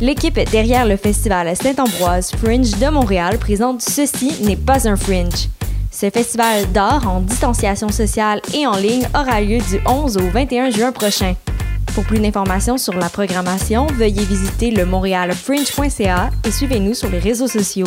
L'équipe derrière le festival Saint-Ambroise Fringe de Montréal présente Ceci n'est pas un fringe. Ce festival d'art en distanciation sociale et en ligne aura lieu du 11 au 21 juin prochain. Pour plus d'informations sur la programmation, veuillez visiter le montrealfringe.ca et suivez-nous sur les réseaux sociaux.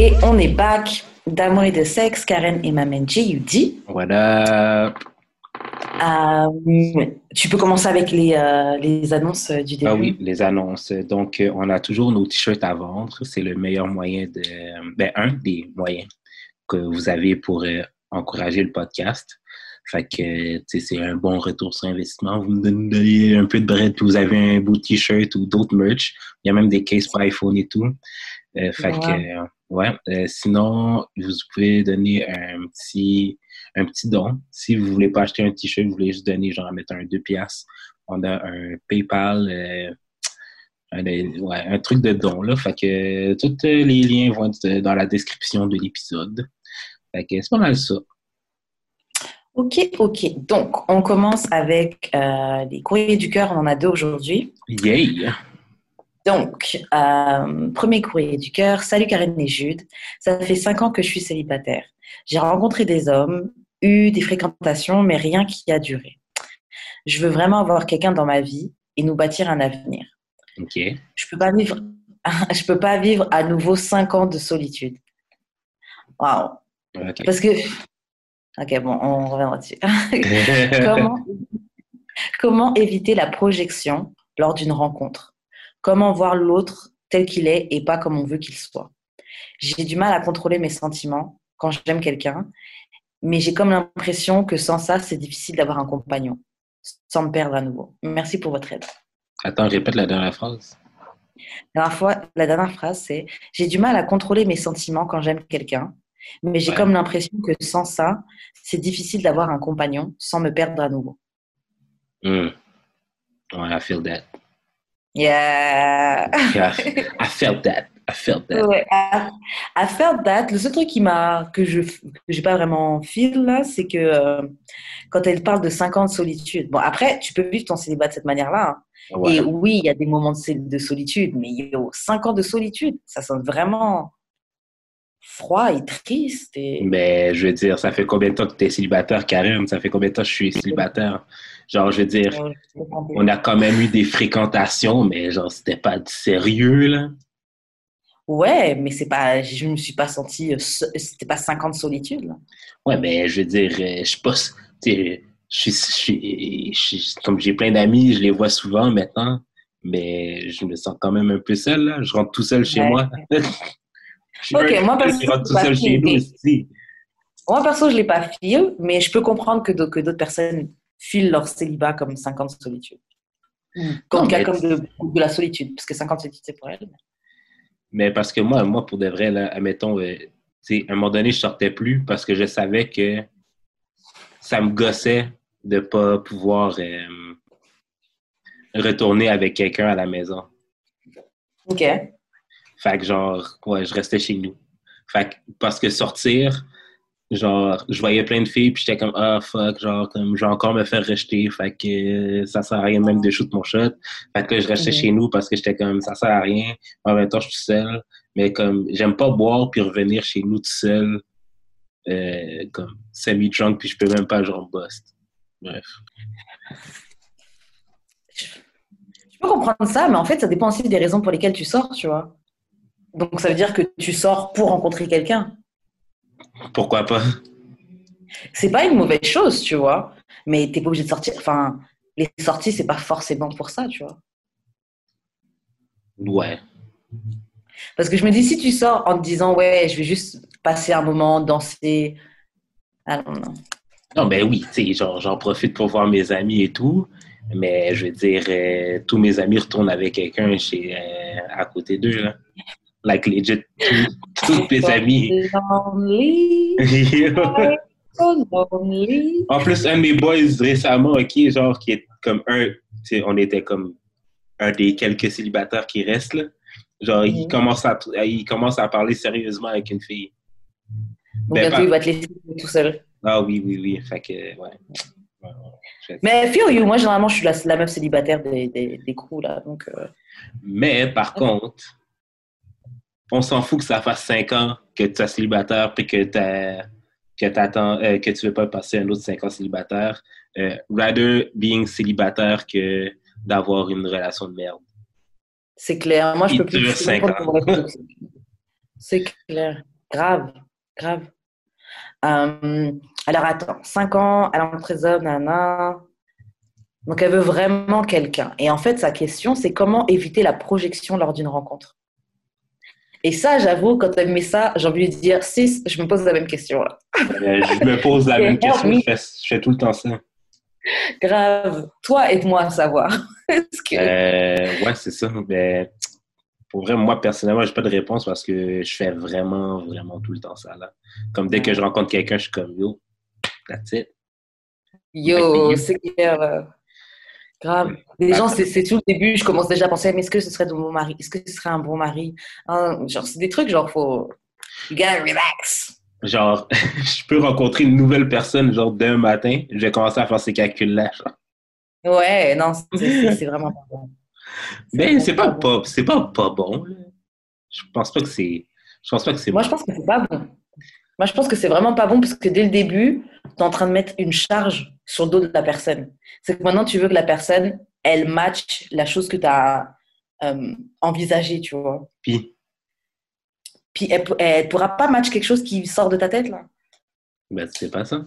Et on est back d'amour et de sexe, Karen et Mamen J.U.D. Voilà. Euh, tu peux commencer avec les, euh, les annonces euh, du début. Ah oui, les annonces. Donc, euh, on a toujours nos t-shirts à vendre. C'est le meilleur moyen de. Ben, un des moyens que vous avez pour euh, encourager le podcast. Fait que, tu sais, c'est un bon retour sur investissement. Vous me donnez un peu de bread, puis vous avez un beau t-shirt ou d'autres merch. Il y a même des cases pour iPhone et tout. Fait Ouais. que, ouais. Euh, sinon, vous pouvez donner un petit, un petit don. Si vous voulez pas acheter un t-shirt, vous voulez juste donner, genre, mettre un 2 piastres. On a un PayPal, euh, un, ouais, un truc de don, là. Fait que tous euh, les liens vont être dans la description de l'épisode. Fait que c'est pas mal ça. Ok, ok. Donc, on commence avec euh, les courriers du cœur. On en a deux aujourd'hui. Yay! Donc, euh, premier courrier du cœur. Salut Karen et Jude. Ça fait cinq ans que je suis célibataire. J'ai rencontré des hommes, eu des fréquentations, mais rien qui a duré. Je veux vraiment avoir quelqu'un dans ma vie et nous bâtir un avenir. OK. Je peux pas vivre, je peux pas vivre à nouveau cinq ans de solitude. Waouh. Parce que, ok, bon, on reviendra dessus. comment, comment éviter la projection lors d'une rencontre? Comment voir l'autre tel qu'il est et pas comme on veut qu'il soit J'ai du mal à contrôler mes sentiments quand j'aime quelqu'un, mais j'ai comme l'impression que sans ça, c'est difficile d'avoir un compagnon, sans me perdre à nouveau. Merci pour votre aide. Attends, répète la dernière phrase. La dernière, fois, la dernière phrase, c'est J'ai du mal à contrôler mes sentiments quand j'aime quelqu'un, mais j'ai Ouais. comme l'impression que sans ça, c'est difficile d'avoir un compagnon sans me perdre à nouveau. Hmm. Ouais, I feel that. Yeah! Yeah, I felt that. I felt that. Ouais, à faire date, le seul truc qui m'a que je j'ai pas vraiment feel là, c'est que euh, quand elle parle de 5 ans de solitude. Bon, après, tu peux vivre ton célibat de cette manière-là. hein. Ouais. Et oui, il y a des moments de solitude, mais yo, 5 ans de solitude, ça sonne vraiment froid et triste. Et... Mais je veux dire, ça fait combien de temps que tu es célibataire, Karim? Ça fait combien de temps que je suis célibataire? Genre, je veux dire, on a quand même eu des fréquentations, mais genre, c'était pas du sérieux, là. Ouais, mais c'est pas, je me suis pas sentie, euh, se- c'était pas 5 ans de solitude. Là. Ouais, mais je veux dire, euh, je sais pas, tu sais, je suis, je suis- je suis- comme j'ai plein d'amis, je les vois souvent maintenant, mais je me sens quand même un peu seul, là. Je rentre tout seul chez Ouais. moi. Je suis Ok, moi, aussi. Moi, perso, je l'ai pas feel, mais je peux comprendre que d'autres personnes filent leur célibat comme 5 ans de solitude. Comme, Non, mais- comme de, de la solitude, parce que 5 ans de solitude, c'est pour elle. Mais parce que moi, moi, pour de vrai, là, admettons, euh, sais, à un moment donné, je sortais plus parce que je savais que ça me gossait de pas pouvoir euh, retourner avec quelqu'un à la maison. Ok. Fait que genre, ouais, je restais chez nous. Fait que, parce que sortir, genre, je voyais plein de filles, puis j'étais comme, ah, fuck, genre, comme, je vais encore me faire rejeter. Fait que euh, ça sert à rien même de shoot mon shot. Fait que là, je restais Mhm. chez nous parce que j'étais comme, ça sert à rien. En même temps, je suis seul. Mais comme, j'aime pas boire puis revenir chez nous tout seul, euh, comme, semi-drunk, puis je peux même pas, genre, bust. Bref. Je peux comprendre ça, mais en fait, ça dépend aussi des raisons pour lesquelles tu sors, tu vois. Donc, ça veut dire que tu sors pour rencontrer quelqu'un. Pourquoi pas? C'est pas une mauvaise chose, tu vois. Mais t'es pas obligé de sortir. Enfin, les sorties, c'est pas forcément pour ça, tu vois. Ouais. Parce que je me dis, si tu sors en te disant, ouais, je vais juste passer un moment, danser. Ah non, non. Non, ben oui, tu sais, genre, j'en profite pour voir mes amis et tout. Mais je veux dire, euh, tous mes amis retournent avec quelqu'un chez euh, à côté d'eux, là. Like legit, tous mes amis. Lonely, so lonely. En plus, un de mes boys récemment, ok, genre, qui est comme un, on était comme un des quelques célibataires qui restent, là. Genre, il, Mhm. commence à, il commence à parler sérieusement avec une fille. Donc Ben, bientôt, pas- il va te laisser tout seul. Ah oui, oui, oui. Fait que, ouais. Ouais, ouais. Je- Mais feel you, moi, généralement, je suis la, la meuf célibataire des, des, des crews, là. Donc, euh, Mais par contre, on s'en fout que ça fasse cinq ans que tu es célibataire puis que, que, euh, que tu ne veux pas passer un autre cinq ans célibataire. Euh, rather being célibataire que d'avoir une relation de merde. c'est clair. Moi, je Il peux plus. cinq. C'est clair. Grave. Grave. Euh, alors, attends. 5 ans, elle trésor, nana. Donc, elle veut vraiment quelqu'un. Et en fait, sa question, c'est comment éviter la projection lors d'une rencontre? Et ça, j'avoue, quand elle met ça, j'ai envie de dire, sis, je me pose la même question, là. Euh, je me pose la même question. Je fais, je fais tout le temps ça. Grave. Toi, aide-moi à savoir. Que... Euh, ouais, c'est ça. Mais pour vrai, moi, personnellement, j'ai pas de réponse parce que je fais vraiment, vraiment tout le temps ça. Là. Comme dès que je rencontre quelqu'un, je suis comme yo, that's it. Yo, c'est clair. Grave. Les gens, c'est tout le début. Je commence déjà à penser, mais est-ce que ce serait de bon mari? Est-ce que ce serait un bon mari? Hein, Genre, c'est des trucs, genre, faut. You gotta relax. Genre, je peux rencontrer une nouvelle personne, genre, d'un matin, je vais commencer à faire ces calculs-là. Ouais, non, c'est- vraiment pas bon. Mais c'est pas, vraiment bon. pas, c'est pas, pas bon. Je pense pas que c'est. Je pense pas que c'est Moi, bon. je pense que c'est pas bon. Moi, je pense que c'est vraiment pas bon parce que dès le début, tu es en train de mettre une charge sur le dos de la personne. C'est que maintenant, tu veux que la personne, elle match la chose que tu as envisagée, tu vois. Puis, Puis elle, elle pourra pas match quelque chose qui sort de ta tête, là. ben, c'est pas ça.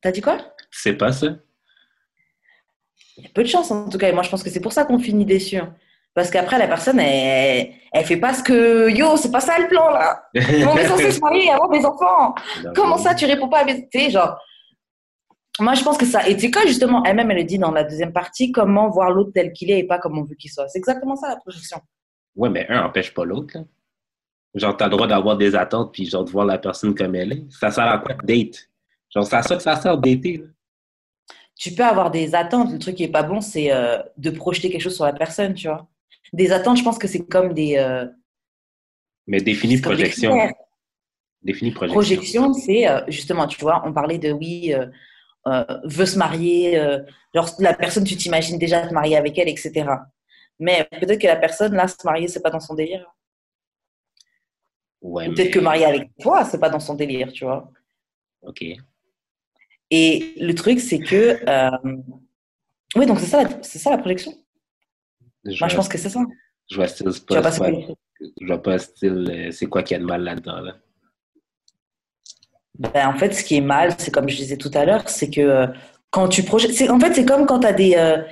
T'as dit quoi? C'est pas ça. Il y a peu de chance, en tout cas. Et moi, je pense que c'est pour ça qu'on finit déçu. hein. Parce qu'après, la personne, elle, elle fait pas ce que. Yo, c'est pas ça le plan, là. On est censé se marier avoir des enfants? Comment ça, tu réponds pas à mes. Tu sais, genre. Moi, je pense que ça. Et c'est quoi, justement, elle-même, elle le dit dans la deuxième partie, comment voir l'autre tel qu'il est et pas comme on veut qu'il soit. C'est exactement ça, la projection. Ouais, mais un empêche pas l'autre. Genre, t'as le droit d'avoir des attentes, puis genre, de voir la personne comme elle est. Ça sert à quoi de date? Genre, c'est à ça que ça sert là. Tu peux avoir des attentes. Le truc qui est pas bon, c'est euh, de projeter quelque chose sur la personne, tu vois. Des attentes, je pense que c'est comme des. euh, Mais définis projection. Définis projection. Projection, c'est euh, justement, tu vois, on parlait de oui, euh, veut se marier, genre la personne, tu t'imagines déjà te marier avec elle, etc. Mais peut-être que la personne, là, se marier, c'est pas dans son délire. Ouais, Ou Peut-être mais- que marier avec toi, c'est pas dans son délire, tu vois. OK. Et le truc, c'est que. Oui, donc c'est ça, c'est ça la projection. Je Moi, je pense que c'est ça. Je vois style, pas, pas pas- je vois pas style, c'est quoi qu'il y a de mal là-dedans, là. Ben, en fait, ce qui est mal, c'est comme je disais tout à l'heure, c'est que euh, quand tu projettes. c'est- En fait, c'est comme quand tu as des. euh,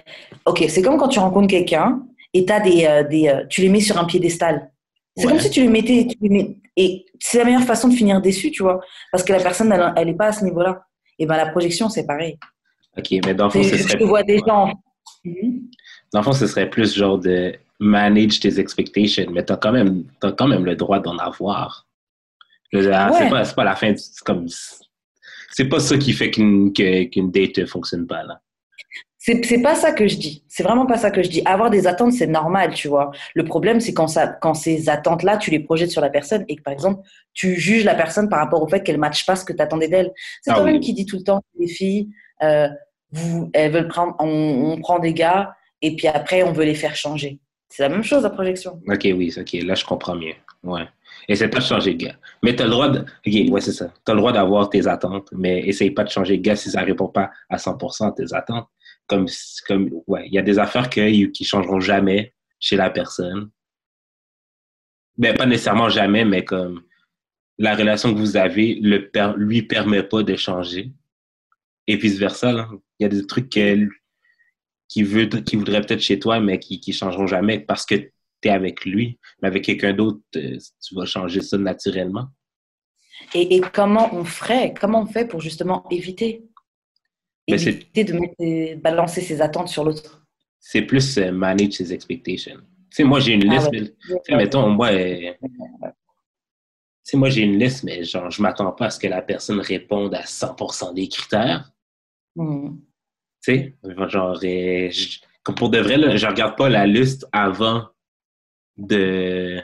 Ok, c'est comme quand tu rencontres quelqu'un et t'as des, euh, des, euh, tu les mets sur un piédestal. C'est Ouais. comme si tu les mettais. tu les mets- Et c'est la meilleure façon de finir déçu, tu vois. Parce que la personne, elle, elle est pas à ce niveau-là. Et ben la projection, c'est pareil. OK, mais dans le fond, C'est- ce Je te vois des gens. Mhm. Dans le fond, ce serait plus genre de manage tes expectations, mais t'as quand même, t'as quand même le droit d'en avoir. Ouais. C'est pas, pas la fin, c'est comme, c'est pas ça qui fait qu'une, qu'une date ne fonctionne pas, là. C'est pas ça que je dis. C'est vraiment pas ça que je dis. Avoir des attentes, c'est normal, tu vois. Le problème, c'est quand, ça, quand ces attentes-là, tu les projettes sur la personne et que, par exemple, tu juges la personne par rapport au fait qu'elle ne matche pas ce que tu attendais d'elle. C'est Ah toi-même oui. qui dis tout le temps les filles, euh, vous, elles veulent prendre, on, on prend des gars et puis après, on veut les faire changer. C'est la même chose, la projection. OK, oui, OK, là, je comprends mieux. Ouais. Essaye pas de changer de gars. Mais t'as le droit de... OK, ouais, c'est ça. T'as le droit d'avoir tes attentes, mais essaye pas de changer de gars si ça répond pas à 100% à tes attentes. Comme, comme ouais, il y a des affaires que, qui changeront jamais chez la personne. Ben, pas nécessairement jamais, mais comme la relation que vous avez le lui permet pas de changer. Et vice-versa. Il y a des trucs qu'elle qui veut qui voudrait peut-être chez toi, mais qui, qui changeront jamais parce que t'es avec lui, mais avec quelqu'un d'autre, euh, tu vas changer ça naturellement. Et, et comment on ferait Comment on fait pour justement éviter? C'est- Éviter de mettre balancer ses attentes sur l'autre. C'est plus euh, manage ses expectations. Tu sais, moi, j'ai une Ah liste, ouais. mais, tu mettons, moi, euh, tu sais, moi, j'ai une liste, mais genre, je m'attends pas à ce que la personne réponde à 100% des critères. Hmm. Tu sais, genre, euh, je- comme pour de vrai, là, je regarde pas la liste avant de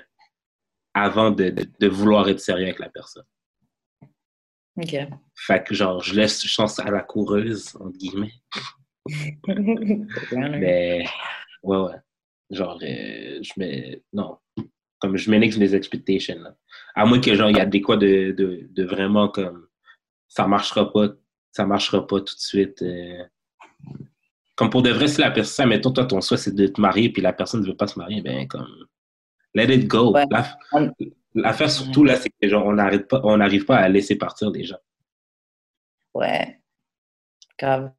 avant de, de, de vouloir être sérieux avec la personne. Ok. Fait que, genre, je laisse chance à la coureuse, entre guillemets. Mais, ouais, ouais. Genre, euh, je mets. Non. Comme je m'énixe mes expectations. là. À moins que, genre, il y a des quoi de, de, de vraiment comme. Ça marchera pas. Ça marchera pas tout de suite. euh. Comme pour de vrai, si la personne, mettons, toi, ton souhait, c'est de te marier, puis la personne ne veut pas se marier, ben, comme. Let it go. Ouais. L'affaire, surtout, là, c'est que, genre, on n'arrive pas, on n'arrive pas à laisser partir des gens. Ouais. Grave.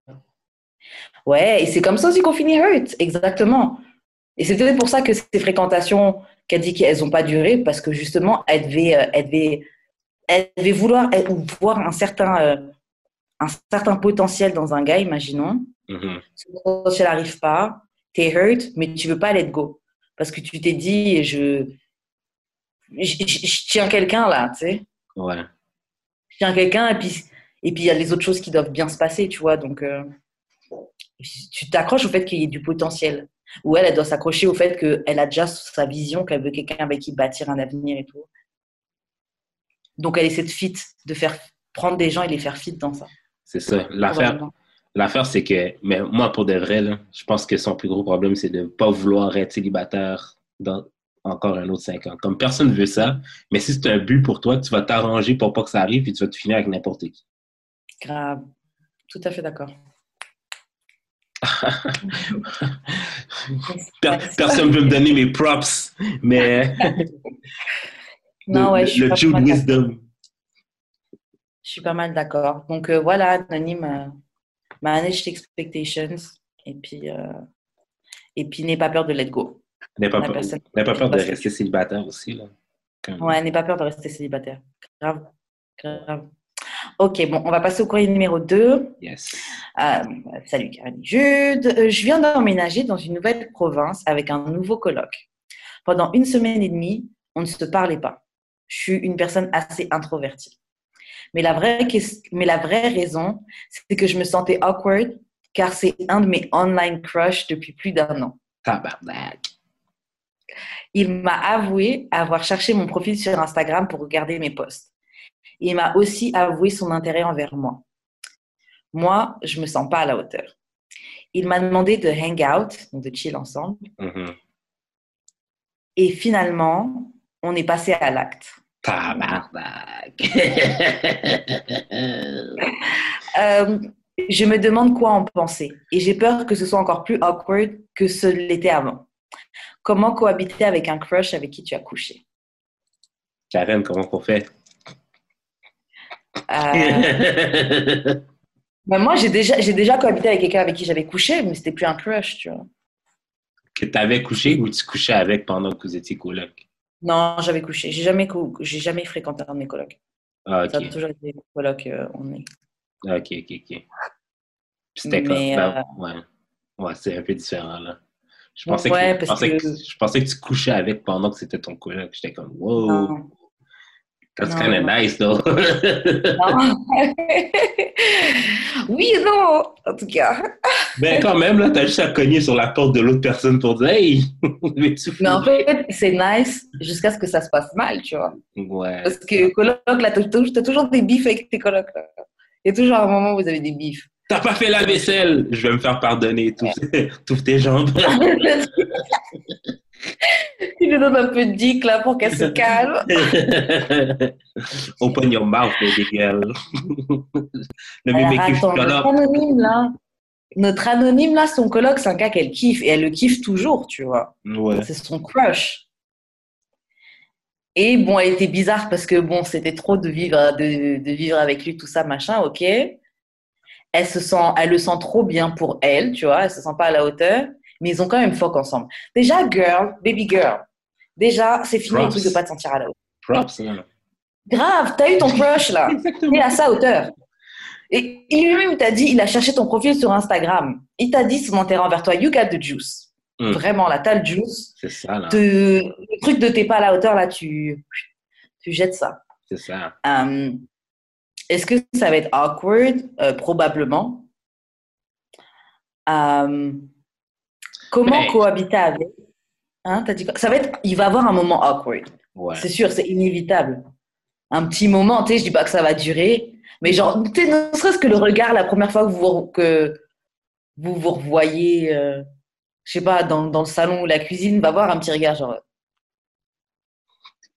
Ouais, et c'est comme ça aussi qu'on finit hurt. Exactement. Et c'est peut-être pour ça que ces fréquentations qu'elle dit qu'elles n'ont pas duré, parce que justement, elle devait, euh, elle devait, elle devait vouloir elle- ou voir un certain, euh, un certain potentiel dans un gars, imaginons. Mhm. Ce potentiel n'arrive pas, t'es hurt, mais tu veux pas let go. Parce que tu t'es dit, je, je, je- je tiens quelqu'un là, tu sais. Ouais. Je tiens quelqu'un et puis et puis il y a les autres choses qui doivent bien se passer, tu vois. Donc, euh, tu t'accroches au fait qu'il y ait du potentiel. Ou elle, elle doit s'accrocher au fait qu'elle a déjà sa vision, qu'elle veut quelqu'un avec qui bâtir un avenir et tout. Donc, elle essaie de fit, de faire prendre des gens et les faire fit dans ça. C'est ça. L'affaire. L'affaire, c'est que, mais moi, pour de vrai, là, je pense que son plus gros problème, c'est de ne pas vouloir être célibataire dans encore un autre cinq ans. Comme personne ne veut ça, mais si c'est un but pour toi, tu vas t'arranger pour pas que ça arrive et tu vas te finir avec n'importe qui. Grave. Tout à fait d'accord. Per- personne ne veut me donner mes props, mais Non, le, ouais, je suis le pas Jude. Wisdom. Je suis pas mal d'accord. Donc euh, voilà, Anonyme, euh, manage expectations et puis, euh, et puis n'aie pas peur de let go. N'aie pas, peur- personne- n'aie pas peur de rester célibataire aussi. Là. Comme- Ouais, n'aie pas peur de rester célibataire. Grave. Grave. Ok, bon, on va passer au courrier numéro 2. Yes. Euh, salut Caroline Jude. Je viens d'emménager dans une nouvelle province avec un nouveau coloc. Pendant une semaine et demie, on ne se parlait pas. Je suis une personne assez introvertie. Mais la vraie, ques- mais la vraie raison, c'est que je me sentais awkward car c'est un de mes online crush depuis plus d'un an. Tabarnak. Il m'a avoué avoir cherché mon profil sur Instagram pour regarder mes posts. Il m'a aussi avoué son intérêt envers moi. Moi, je me sens pas à la hauteur. Il m'a demandé de hang out, donc de chill ensemble, Mhm. et finalement, on est passé à l'acte. Euh, je me demande quoi en penser et j'ai peur que ce soit encore plus awkward que ce l'était avant. Comment cohabiter avec un crush avec qui tu as couché? Karen, comment qu'on fait? Euh, ben moi, j'ai déjà, j'ai déjà cohabité avec quelqu'un avec qui j'avais couché, mais c'était plus un crush, tu vois. que tu avais couché ou tu couchais avec pendant que vous étiez coloc? Non, j'avais couché. J'ai jamais, cou- j'ai jamais fréquenté un de mes colocs. Ah, Ça a toujours été des colocs. euh, on est. Ah, Ok, ok, ok. Puis C'était comme. Mais, ben, euh, ouais. Ouais, c'est un peu différent, là. Je Ouais, pensais, que, je, pensais que- que... je pensais que tu couchais avec pendant que c'était ton coloc. J'étais comme, wow, Non. That's kind of nice, though. Non. oui non, en tout cas. ben, quand même, là, t'as juste à cogner sur la porte de l'autre personne pour dire, hey, veux-tu Mais en fait, c'est nice jusqu'à ce que ça se passe mal, tu vois. Ouais. Parce que coloc, là, t'as tou- t'as toujours des bifs avec tes colocs. Il y a toujours un moment où vous avez des bifs. T'as pas fait la vaisselle! Je vais me faire pardonner. Tout, Touffe tes jambes. Tu lui donnes un peu de dick là pour qu'elle se calme. Open your mouth, baby girl. Le Alors, mime attends, notre anonyme là, notre anonyme là, son coloc, c'est un gars qu'elle kiffe et elle le kiffe toujours, tu vois. Ouais. C'est son crush. Et bon, elle était bizarre parce que bon, c'était trop de vivre, de, de vivre avec lui, tout ça, machin, ok. Elle se sent, elle le sent trop bien pour elle, tu vois, elle se sent pas à la hauteur, mais ils ont quand même fuck ensemble. Déjà, girl, baby girl, Déjà, c'est fini le Props. truc de pas te sentir à la hauteur. Props, hein. Grave, t'as eu ton crush là. Exactement. T'es à sa hauteur. Et il lui-même t'a dit, il a cherché ton profil sur Instagram. Il t'a dit son intérêt envers toi, you got the juice. Mm. Vraiment, là, t'as le juice. C'est ça, là. Te- Le truc de t'es pas à la hauteur, là, tu, tu jettes ça. C'est ça. Euh, Est-ce que ça va être awkward? Euh, Probablement. Euh, comment Mais- cohabiter avec hein, t'as dit quoi? Ça va être, il va avoir un moment awkward. Ouais. C'est sûr, c'est inévitable. Un petit moment, tu sais, je dis pas que ça va durer, mais genre, tu sais, ne serait-ce que le regard la première fois que vous vous, que vous, vous revoyez, euh, je sais pas, dans, dans le salon ou la cuisine, va voir un petit regard, genre,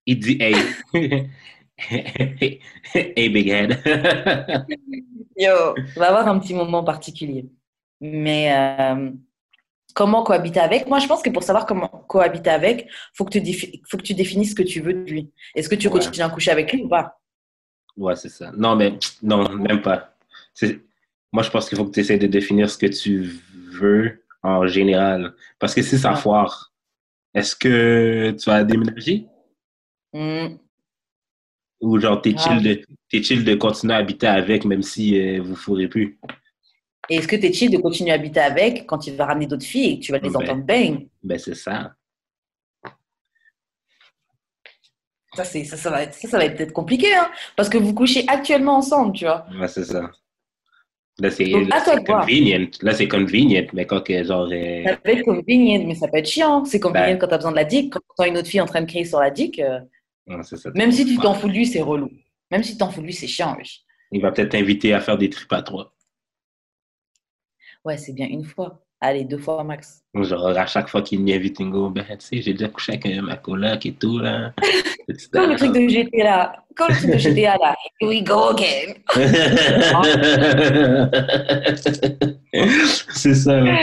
Il dit, hey. hey, big head. yo, va avoir un petit moment particulier. Mais euh, comment cohabiter avec Moi, je pense que pour savoir comment cohabiter avec, faut que tu défi- faut que tu définisses ce que tu veux de lui. Est-ce que tu Ouais. continues à coucher avec lui ou pas? Ouais, c'est ça. Non, mais non, même pas. Moi, je pense qu'il faut que tu essaies de définir ce que tu veux en général. Parce que si ça Ouais. foire, est-ce que tu vas déménager? Hmm. Ou genre, t'es Ah. chill, de, chill de continuer à habiter avec même si euh, vous fourrez plus? Et est-ce que tu es chill de continuer à habiter avec quand il va ramener d'autres filles et que tu vas les Ben. entendre bang? Ben, c'est ça. Ça, c'est, ça, ça va être, ça, ça va être peut-être compliqué, hein, parce que vous couchez actuellement ensemble, tu vois. Ouais, c'est ça. Là, c'est convenient. Là, c'est convenient, mais quand que, genre... euh, Ça peut être convenient, mais ça peut être chiant. C'est convenient Ben. quand tu as besoin de la dick. Quand as une autre fille en train de crier sur la dick, euh, ça. même si tu t'en fous de lui, c'est relou. Même si tu t'en fous de lui, c'est chiant, oui. Il va peut-être t'inviter à faire des trips à trois. Ouais, c'est bien une fois. Allez, deux fois max. Genre, à chaque fois qu'il m'invite, il me dit, ben, tu sais, j'ai déjà couché avec euh, ma coloc et tout, là. Comme le truc de GTA. Comme le truc de GTA, là. Here we go again. c'est ça, là.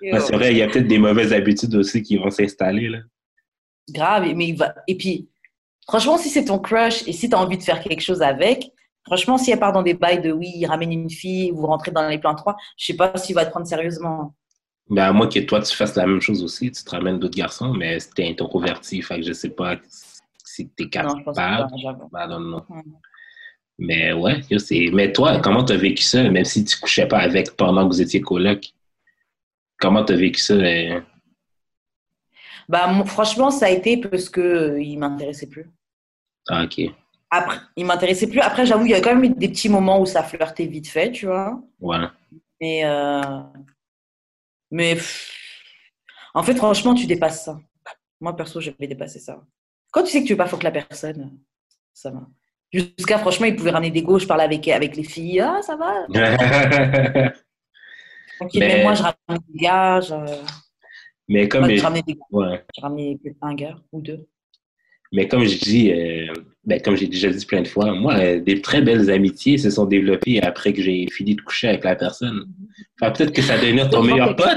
C'est vrai, il y a peut-être des mauvaises habitudes aussi qui vont s'installer, là. Grave, mais il va. Et puis, franchement, si c'est ton crush et si tu as envie de faire quelque chose avec, franchement, si elle part dans des bails de oui, il ramène une fille, vous rentrez dans les plans 3, je sais pas s'il va te prendre sérieusement. Ben, à moins que toi, tu fasses la même chose aussi, tu te ramènes d'autres garçons, mais t'es introverti, fait que je sais pas si t'es Non, je pense capable. pas. Ben, non, non. Ouais. Mais ouais, c'est. Mais toi, comment t'as vécu ça, même si tu couchais pas avec pendant que vous étiez coloc? Comment t'as vécu ça? euh? Bah, mon- franchement, ça a été parce que euh, il m'intéressait plus. Ah, ok. Après, il m'intéressait plus. Après, j'avoue, il y a quand même eu des petits moments où ça flirtait vite fait, tu vois. Ouais. Mais, euh, mais pff, en fait, franchement, tu dépasses ça. Moi, perso, je vais dépasser ça. Quand tu sais que tu veux pas fuck la personne, ça va. Jusqu'à, franchement, il pouvait ramener des gauches, parler avec, avec les filles. Ah, ça va. Mais- Même moi, je ramène des gars. Je, mais comme. moi, je ramenais des gars. Ouais. Je ramenais un gars ou deux. Mais comme je dis, euh, ben, comme j'ai déjà dit plein de fois, moi, euh, des très belles amitiés se sont développées après que j'ai fini de coucher avec la personne. Enfin, peut-être que ça devenir ton meilleur pote.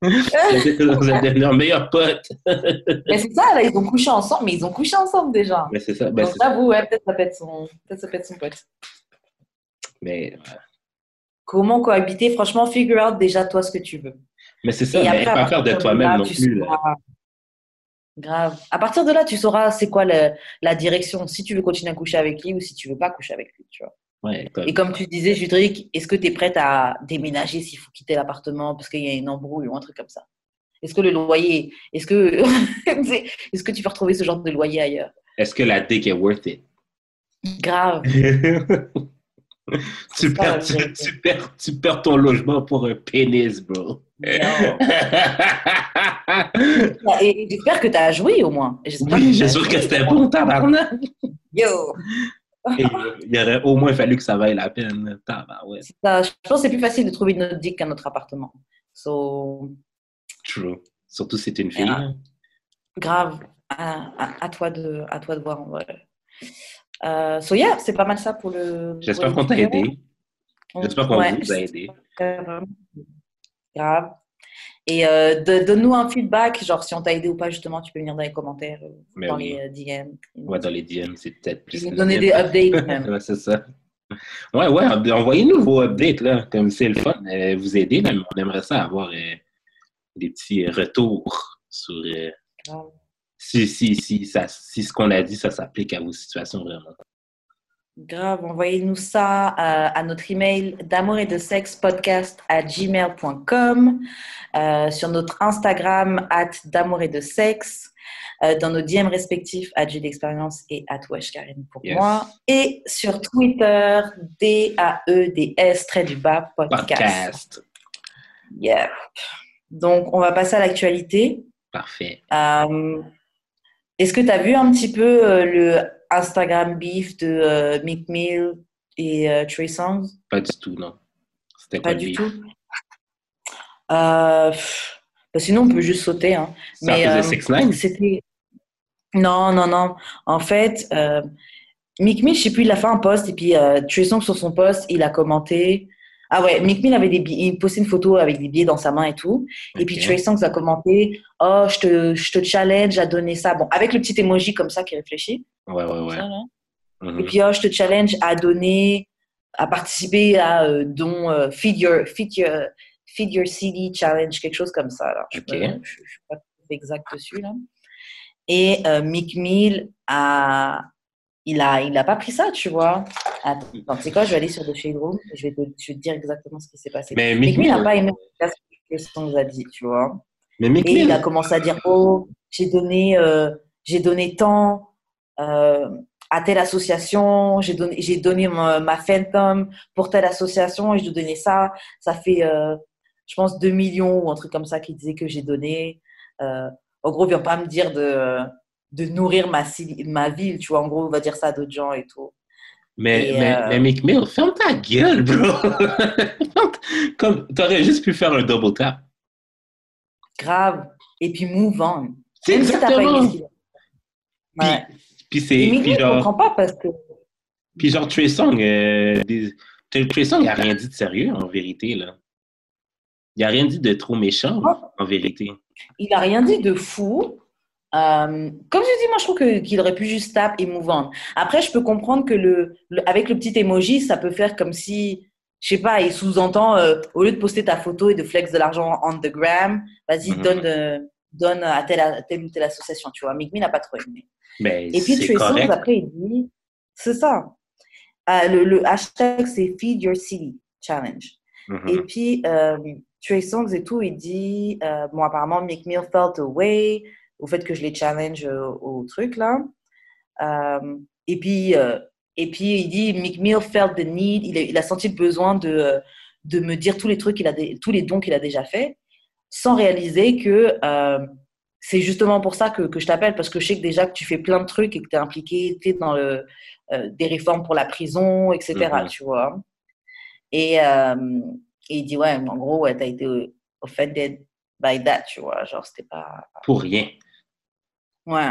Peut-être que ça va devenir meilleur pote. Mais c'est ça, là, ils ont couché ensemble, mais ils ont couché ensemble déjà. Mais c'est ça. Ben, Donc, j'avoue, ouais, peut-être ça peut être son, peut-être ça peut être son pote. mais Comment cohabiter? Franchement, figure out déjà toi ce que tu veux. mais c'est ça. Et Mais après, pas partir de toi-même non plus. là. Grave. À partir de là, tu sauras c'est quoi le- la direction, si tu veux continuer à coucher avec lui ou si tu veux pas coucher avec lui, tu vois. Ouais, Et comme tu disais, Judric, est-ce que tu es prête à déménager s'il faut quitter l'appartement parce qu'il y a une embrouille ou un truc comme ça? Est-ce que le loyer, est-ce que, est-ce que tu peux retrouver ce genre de loyer ailleurs? Est-ce que la dick est worth it? Grave. perds, tu perds, tu perds ton logement pour un pénis, bro. Et, j'espère que tu as joué au moins. Et j'espère oui, que c'était bon, tabarnak. Yo. Et Il aurait au moins fallu que ça vaille la peine. Tabarouette. Ça. Je pense que c'est plus facile de trouver une autre dick qu'un autre appartement. So, True. Surtout si t'es une fille. Ah. grave. À, à- à toi de, à toi de voir vrai. Euh, so yeah, c'est pas mal ça pour le. J'espère qu'on t'a aidé. J'espère qu'on Ouais, vous a aidé. Grave. Et euh, de- donne-nous un feedback, genre si on t'a aidé ou pas, justement, tu peux venir dans les commentaires, euh, Mais dans oui. les euh, DM. Ouais, dans les DM, c'est peut-être plus. nous donner des updates même. Ouais, c'est ça. Ouais, ouais, envoyez-nous vos updates, là. Comme c'est le fun. euh, vous aider, mais on aimerait ça avoir euh, des petits retours sur. si, si, si, ça, si ce qu'on a dit, ça s'applique à vos situations vraiment. Grave, envoyez-nous ça euh, à notre email d'amour et de sexe podcast à gmail.com, euh, sur notre Instagram at d'amour et de sexe, euh, dans nos DM respectifs à J'ai d'expérience et at Wesh Karen pour Yes. moi, et sur Twitter D-A-E-D-S, trait du bas, podcast. Podcast. Yep. Donc, on va passer à l'actualité. Parfait. Euh, Est-ce que tu as vu un petit peu euh, le Instagram beef de euh, Meek Mill et euh, Trey Songz? Pas du tout, non. C'était Pas du tout? Euh, pff, bah, sinon, on peut juste sauter. Hein. Ça faisait 6ix9ine? c'était. Non, non, non. En fait, euh, Meek Mill, je sais plus, il a fait un post et puis euh, Trey Songz sur son post, il a commenté. Ah ouais, Meek Mill avait des billets, il postait une photo avec des billets dans sa main et tout. Et puis. Trey Songz a commenté Oh, je te, je te challenge à donner ça. Bon, avec le petit emoji comme ça qui réfléchit. Ouais, ouais, ouais. Ça. Mhm. Et puis, oh, je te challenge à donner, à participer à euh, don euh, feed, your, feed, your, feed Your City Challenge, quelque chose comme ça. Je Ok. ne suis pas exact dessus. Là. Et euh, Mick Mill a. Il a, il a pas pris ça, tu vois. Attends, tu sais quoi, je vais aller sur The Shade Room et je vais te, je vais te dire exactement ce qui s'est passé. Mais Mill n'a pas aimé ce que Song a dit, tu vois. mais Et il a commencé à dire Oh, j'ai donné, euh, j'ai donné tant euh, à telle association, j'ai donné, j'ai donné ma, ma Phantom pour telle association et je dois donner ça. Ça fait, euh, je pense, 2 millions ou un truc comme ça qui disait que j'ai donné. En gros, viens pas me dire de, de nourrir ma, ville, tu vois. En gros, on va dire ça à d'autres gens et tout. mais, Et, mais, euh, mais Mick Mill, ferme ta gueule, bro. Comme, t'aurais juste pu faire un double tap. Grave. Et puis, move on. C'est Même si t'as pas exactement. Ouais. Puis c'est, puis genre, comprends pas parce que puis genre Trey Songz, euh, des- Trey Songz, il a rien dit de sérieux, en vérité, là. Il a rien dit de trop méchant, en vérité. il a rien dit de fou. Euh, comme je dis, moi, je trouve qu'il aurait pu juste taper et move on. Après, je peux comprendre que le, le- avec le petit emoji, ça peut faire comme si, je sais pas, il sous-entend, euh, au lieu de poster ta photo et de flex de l'argent on the gram, vas-y, Mhm. donne, euh, donne à telle, à telle ou telle association, tu vois. Mick Mill n'a pas trop aimé. Mais Et puis, Trey après, il dit, c'est ça. Le, le hashtag, c'est Feed Your City Challenge. Mhm. Et puis, Trey Songz et tout, il dit, bon, apparemment, Mick Mill felt away au fait que je les challenge euh, au truc, là. Euh, et, puis, euh, et puis, il dit, Mick Mill felt the need, il a, il a senti le besoin de, de me dire tous les trucs, qu'il a tous les dons qu'il a déjà fait, sans réaliser que euh, c'est justement pour ça que, que je t'appelle, parce que je sais que déjà que tu fais plein de trucs et que tu es impliqué tu sais, dans le, des réformes pour la prison, etc., Mhm. tu vois. Et, et il dit, ouais, en gros, ouais, t'as été offended by that, tu vois. Genre, c'était pas. Pour rien. Ouais.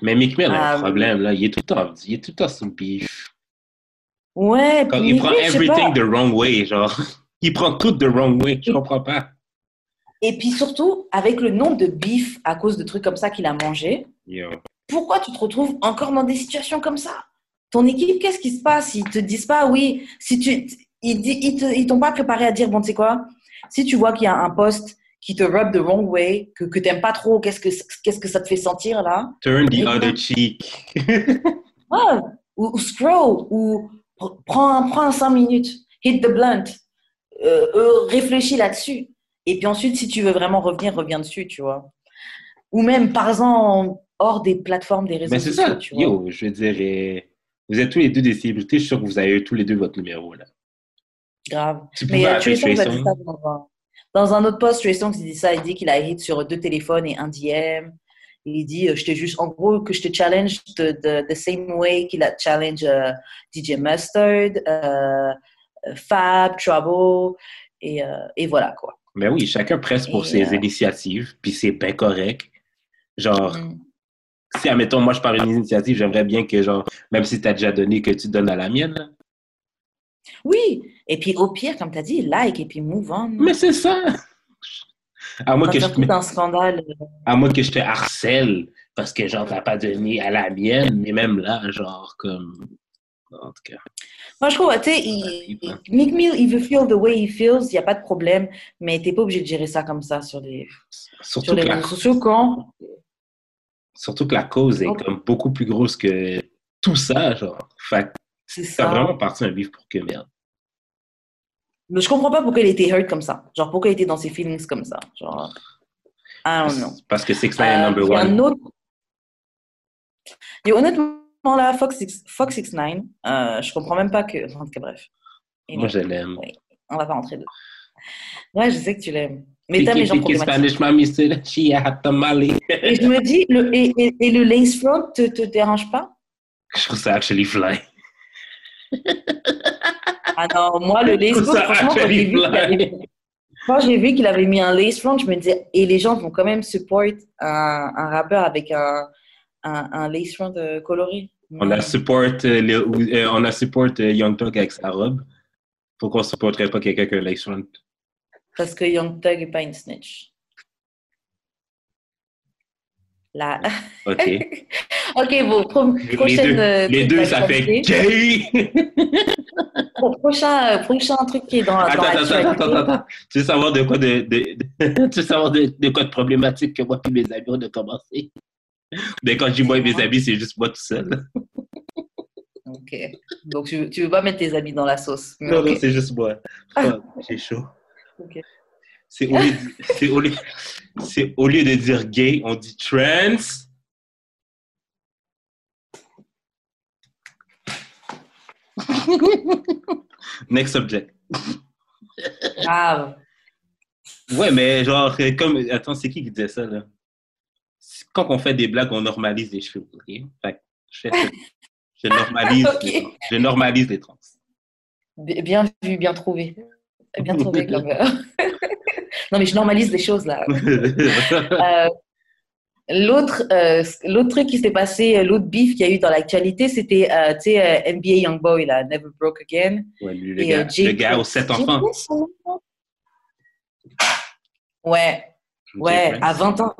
Mais Mick Mill a un Euh, problème, là. Il est tout le temps, il est tout le temps beef. Ouais, puis il prend Mill, everything the wrong way, genre. Il prend tout the wrong way. Je comprends pas. Et puis surtout, avec le nombre de bif à cause de trucs comme ça qu'il a mangé, Yo. pourquoi tu te retrouves encore dans des situations comme ça? Ton équipe, qu'est-ce qui se passe? Ils te disent pas, oui, si tu, ils, ils t'ont pas préparé à dire, bon, tu sais quoi? Si tu vois qu'il y a un poste qui te rub the wrong way, que, que t'aimes pas trop, qu'est-ce que, qu'est-ce que ça te fait sentir là? Turn the other cheek. Ouais, ou, ou scroll, ou pr- prends, prends un 5 minutes, hit the blunt, euh, euh, réfléchis là-dessus. Et puis ensuite, si tu veux vraiment revenir, reviens dessus, tu vois. Ou même, par exemple, hors des plateformes des réseaux Mais c'est sociaux, ça. tu vois. Yo, je veux dire, vous êtes tous les deux des célébrités. Je suis sûr que vous avez tous les deux votre numéro, là. Grave. Tu Mais euh, appeler Trey Songz dans un, autre post. Trey Songz, il dit ça. Il dit qu'il a hit sur deux téléphones et un DM. Il dit, euh, je te juste, en gros, que je te challenge de, de, the same way qu'il a challenge euh, DJ Mustard, euh, Fab, Trouble, et, et voilà, quoi. Mais oui, chacun presse pour Et, ses initiatives, puis c'est bien correct. Genre, Mm. si, admettons, moi, je pars une initiative, j'aimerais bien que, genre, même si tu as déjà donné, que tu donnes à la mienne. là. Oui, et puis au pire, comme tu as dit, like et puis move on. Mais c'est ça! À moins, que je, scandale. euh, à moins que je te harcèle parce que, genre, t'as pas donné à la mienne, mais même là, genre, comme. En tout cas. Moi, je trouve, tu sais, il, Mick Mill, il veut feel the way he feels, il n'y a pas de problème, mais t'es pas obligé de gérer ça comme ça sur les, Surtout sur les réseaux sociaux quand. Surtout que la cause est Oh. comme beaucoup plus grosse que tout ça, genre. Fait C'est ça vraiment parti un bif pour que merde. Mais je comprends pas pourquoi il était hurt comme ça. Genre, pourquoi il était dans ses feelings comme ça. Genre, I don't know. Parce que Six Nine est Euh, number il y a one. un autre... Et honnêtement, là, Fox 6 Fox 69, euh, je comprends même pas que... En tout cas, bref. Et Moi, je l'aime. Oui, on va pas rentrer dedans. Ouais, je sais que tu l'aimes. Mais t'aimes les gens. Spanish mommy said she had tamale. Et je me dis, le, et, et, et le lace front te, te dérange pas? Je trouve ça actually fly. Ah non, moi, le lace front, Ça, franchement, quand j'ai vu qu'il avait, quand j'ai vu qu'il avait mis un lace front, je me disais, et les gens vont quand même support un, un rappeur avec un, un, un lace front coloré. On a support, euh, le- euh, on a support euh, Young Thug avec sa robe. Pourquoi on supporterait pas quelqu'un qui a un lace front? Parce que Young Thug n'est pas une snitch. OK. ok, bon, pro- les deux, euh, les deux ça fait gay! Pro- prochain, euh, prochain truc qui est dans, Attends, dans attends, attends, attends, attends. Tu veux savoir de quoi de, de, de- tu veux savoir de, de quoi de problématique que moi et mes amis on a commencé? Mais quand je dis moi et mes amis, c'est juste moi tout seul. Ok. Donc, tu, tu veux pas mettre tes habits dans la sauce. Non, non, c'est juste moi. Fuck, J'ai chaud. Ok. C'est au, lieu de- c'est au, lieu- c'est au lieu de dire gay, on dit trans. Next subject. Grave. Ouais, mais genre, euh, comme. Attends, c'est qui qui disait ça, là? Quand on fait des blagues, on normalise les cheveux. ok? Fait je, normalise les, trans. je normalise les trans. Bi- Bien vu, bien trouvé. Bien trouvé, comme. non, mais je normalise les choses, là. Euh, L'autre euh, l'autre truc qui s'est passé, euh, l'autre bif qu'il y a eu dans l'actualité, c'était euh, tu sais, NBA Youngboy, là, Never Broke Again. ouais, lui, le, Et, gars, Jay le gars aux Prince. sept enfants. Prince, Ouais, Jay ouais, Prince. à 20 ans.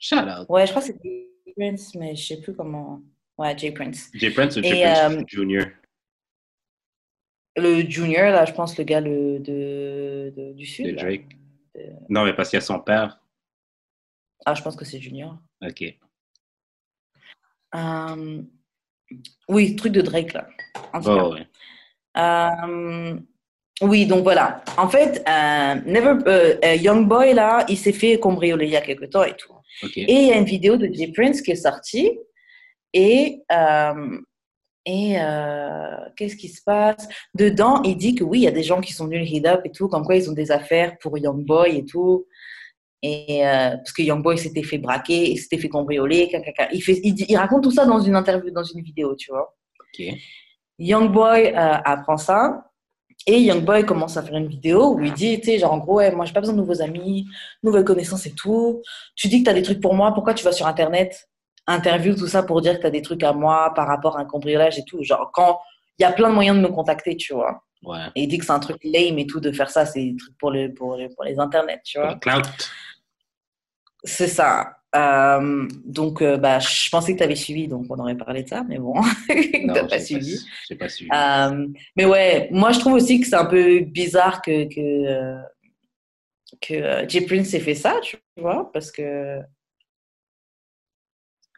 Shout out. Ouais, je crois que c'est Jay Prince, mais je sais plus comment. Ouais, Jay Prince. Jay Prince ou Et, Jay Prince euh, Junior? Le junior, là, je pense, le gars le, de, de- du Sud. De. Drake. Non, mais parce qu'il y a son père. Ah, je pense que c'est junior. OK. Euh, Oui, truc de Drake, là. En tout cas. Oh, ouais. Euh, oui, donc voilà. En fait, euh, Never, euh, Young Boy, là, il s'est fait cambrioler il y a quelque temps et tout. Et il y a une vidéo de Jay Prince qui est sortie. Et, euh, et euh, qu'est-ce qui se passe? Dedans, il dit que oui, il y a des gens qui sont venus le hit up et tout, comme quoi ils ont des affaires pour Young Boy et tout. Et euh, parce que Young Boy s'était fait braquer, il s'était fait cambrioler. caca. Il, fait, il, dit- il raconte tout ça dans une interview, dans une vidéo, tu vois. OK. Young Boy euh, apprend ça. Et Young Boy commence à faire une vidéo où il dit, tu sais, genre en gros, ouais, moi j'ai pas besoin de nouveaux amis, nouvelles connaissances et tout. Tu dis que tu as des trucs pour moi, pourquoi tu vas sur Internet, interview, tout ça pour dire que tu as des trucs à moi par rapport à un cambriolage et tout. Genre quand il y a plein de moyens de me contacter, tu vois. Ouais. Et il dit que c'est un truc lame et tout de faire ça, c'est des trucs pour les, pour les, pour les internets, tu vois. Clout. C'est ça. Euh, donc, euh, bah, je pensais que tu avais suivi, donc on aurait parlé de ça, mais bon, Non, t'as pas suivi. J'ai pas suivi. Euh, mais ouais, moi je trouve aussi que c'est un peu bizarre que que que Prince ait fait ça, tu vois, parce que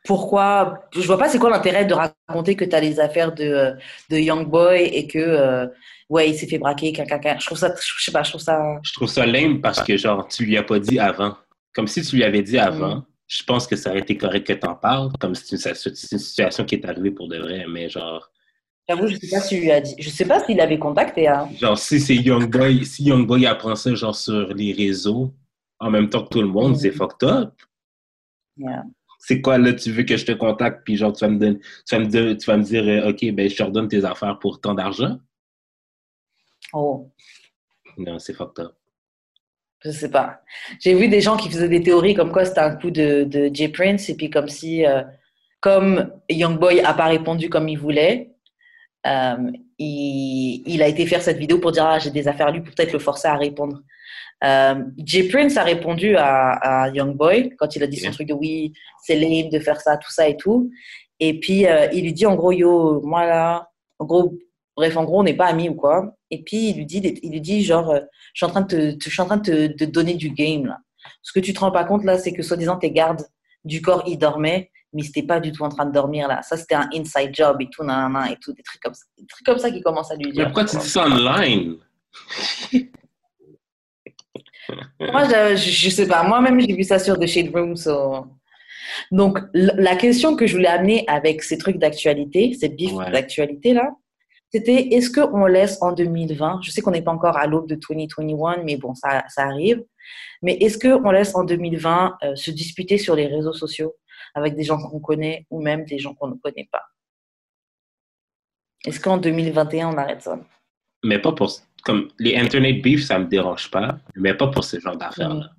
pourquoi Je vois pas c'est quoi l'intérêt de raconter que tu as les affaires de de Young Boy et que euh, ouais il s'est fait braquer, caca. Je trouve ça, je sais pas, je trouve ça. Je trouve ça lame parce que, genre, tu lui as pas dit avant. Comme si tu lui avais dit avant, Mm. je pense que ça aurait été correct que t'en parles, comme si c'est une, une situation qui est arrivée pour de vrai, mais genre, J'avoue, je sais pas s'il lui a dit. Je sais pas s'il avait contacté. Hein. genre si c'est Young Boy, si Young Boy apprend ça, genre, sur les réseaux, en même temps que tout le monde, Mm. c'est fucked up. Yeah. C'est quoi, là, tu veux que je te contacte, puis genre, tu vas me, donner, tu vas me, de- tu vas me dire, euh, OK, ben, je te redonne tes affaires pour tant d'argent? Oh. Non, c'est fucked up. Je sais pas. J'ai vu des gens qui faisaient des théories comme quoi c'était un coup de, de Jay Prince et puis comme si, euh, comme Youngboy a pas répondu comme il voulait, euh, il, il a été faire cette vidéo pour dire ah, j'ai des affaires à lui pour peut-être le forcer à répondre. Euh, Jay Prince a répondu à, à Youngboy quand il a dit son truc de oui, c'est lame de faire ça, tout ça et tout. Et puis euh, il lui dit en gros yo, moi là, en gros, bref, en gros on n'est pas amis ou quoi. Et puis il lui dit, il lui dit genre euh, je suis en train de te, te- je suis en train de te, de donner du game là. Ce que tu te rends pas compte là, c'est que soi-disant tes gardes, du corps, il dormait, mais c'était pas du tout en train de dormir là. Ça, c'était un inside job et tout, nan, nan, et tout, des trucs comme ça. Des trucs comme ça qui commencent à lui Mais dire. pourquoi tu dis ça online? Moi, je, je, sais pas. Moi-même, j'ai vu ça sur The Shade Room. so- Donc, la question que je voulais amener avec ces trucs d'actualité, ces bifs Ouais. d'actualité là, c'était est-ce qu'on laisse en 2020, je sais qu'on n'est pas encore à l'aube de 2021, mais bon, ça, ça arrive, mais est-ce qu'on laisse en 2020 euh, se disputer sur les réseaux sociaux avec des gens qu'on connaît ou même des gens qu'on ne connaît pas? Est-ce qu'en 2021, on arrête ça? Mais pas pour. Comme les Internet beef, ça me dérange pas, mais pas pour ce genre d'affaires-là.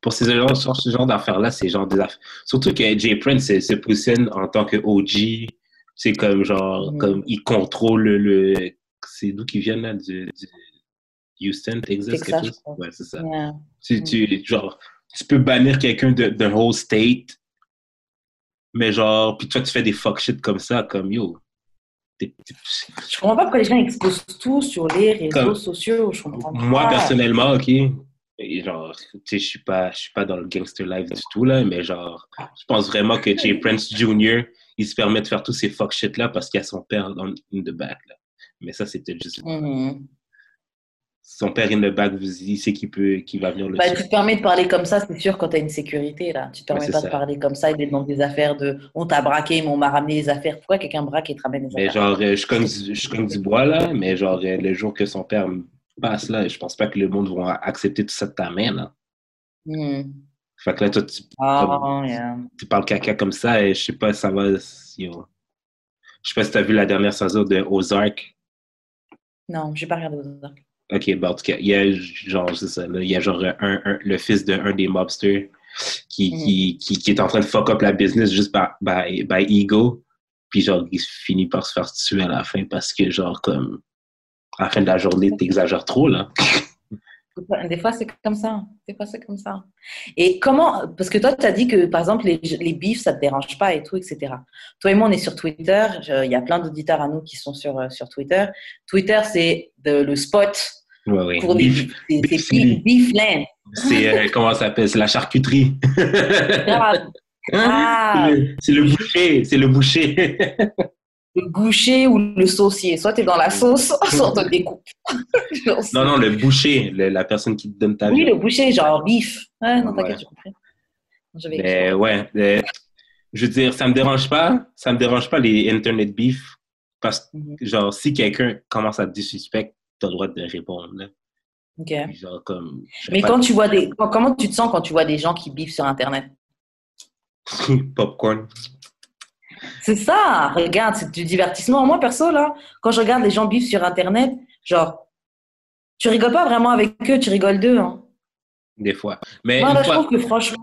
Pour ces genre, sur ce genre d'affaires-là, c'est genre des affaires. Surtout que Jay Prince se, se positionne en tant que OG. C'est comme genre, comme il contrôle le. c'est d'où qu'ils viennent là? Du, du Houston, Texas, quelque chose? Ouais, c'est ça. Yeah. Tu, tu, genre, tu peux bannir quelqu'un d'un whole state, mais genre, puis toi, tu fais des fuck shit comme ça, comme yo. Je comprends pas pourquoi les gens exposent tout sur les réseaux Comme- sociaux. Je comprends Moi, personnellement, ok, et genre, tu sais, je suis pas, je suis pas dans le gangster life du tout, là, mais genre, je pense vraiment que Jay Prince Jr., il se permet de faire tous ces fuck shit-là parce qu'il y a son père dans in the back, là. Mais ça, c'était juste... Mhm. Son père in the back, vous- il sait qu'il peut, va venir le Bah, tu te permets de parler comme ça, c'est sûr, quand tu as une sécurité. Là. Tu te permets c'est pas ça. de parler comme ça et d'être dans des affaires de on t'a braqué, mais on m'a ramené les affaires. Pourquoi quelqu'un braque et te ramène les Mais affaires? genre, euh, je cogne, du- je cogne du bois, là, mais genre, euh, le jour que son père passe, là, je pense pas que le monde va accepter tout ça de ta main, là. Fait que là, toi, tu, Ah, yeah. tu parles caca comme ça et je sais pas, ça va. Yo. Je sais pas si t'as vu la dernière saison de Ozark. Non, j'ai pas regardé arcs. Ok, bah en tout cas, il y a genre, c'est ça, là, il y a genre un, un- le fils d'un des mobsters qui, Mhm. qui, qui, qui est en train de fuck up la business juste par, by, by ego. Puis genre, il finit par se faire tuer à la fin parce que genre, comme, à la fin de la journée, t'exagères trop, là. Des fois, c'est comme ça. Des fois, c'est comme ça. Et comment, parce que toi, tu as dit que, par exemple, les, les bifs, ça te dérange pas et tout, etc. Toi et moi, on est sur Twitter. Il y a plein d'auditeurs à nous qui sont sur, euh, sur Twitter. Twitter, c'est le spot Ouais, ouais. pour des Beef- c'est city. beef, beef land. C'est, euh, comment ça s'appelle? C'est la charcuterie. Ah, C'est le- c'est le boucher, c'est le boucher. le boucher ou le saucier. Soit tu es dans la sauce, soit on te découpe. Genre, Non, non, le boucher, le- la personne qui te donne ta oui, vie. le boucher, genre bif. Ouais, non, t'inquiète, Ouais. j'ai compris. J'avais Mais ouais, je veux dire, ça me dérange pas, ça me dérange pas les internet beef parce que, Mhm. genre, si quelqu'un commence à te disrespect, t'as le droit de répondre. Là. Ok. Genre, comme. je Mais quand tu vois des, comment tu te sens quand tu vois des gens qui bifent sur Internet? Popcorn. C'est ça. Regarde, c'est du divertissement. Moi, perso, là, quand je regarde les gens bifent sur Internet, genre, tu rigoles pas vraiment avec eux, tu rigoles d'eux. Hein. Des fois. Mais Moi, là, je trouve que franchement,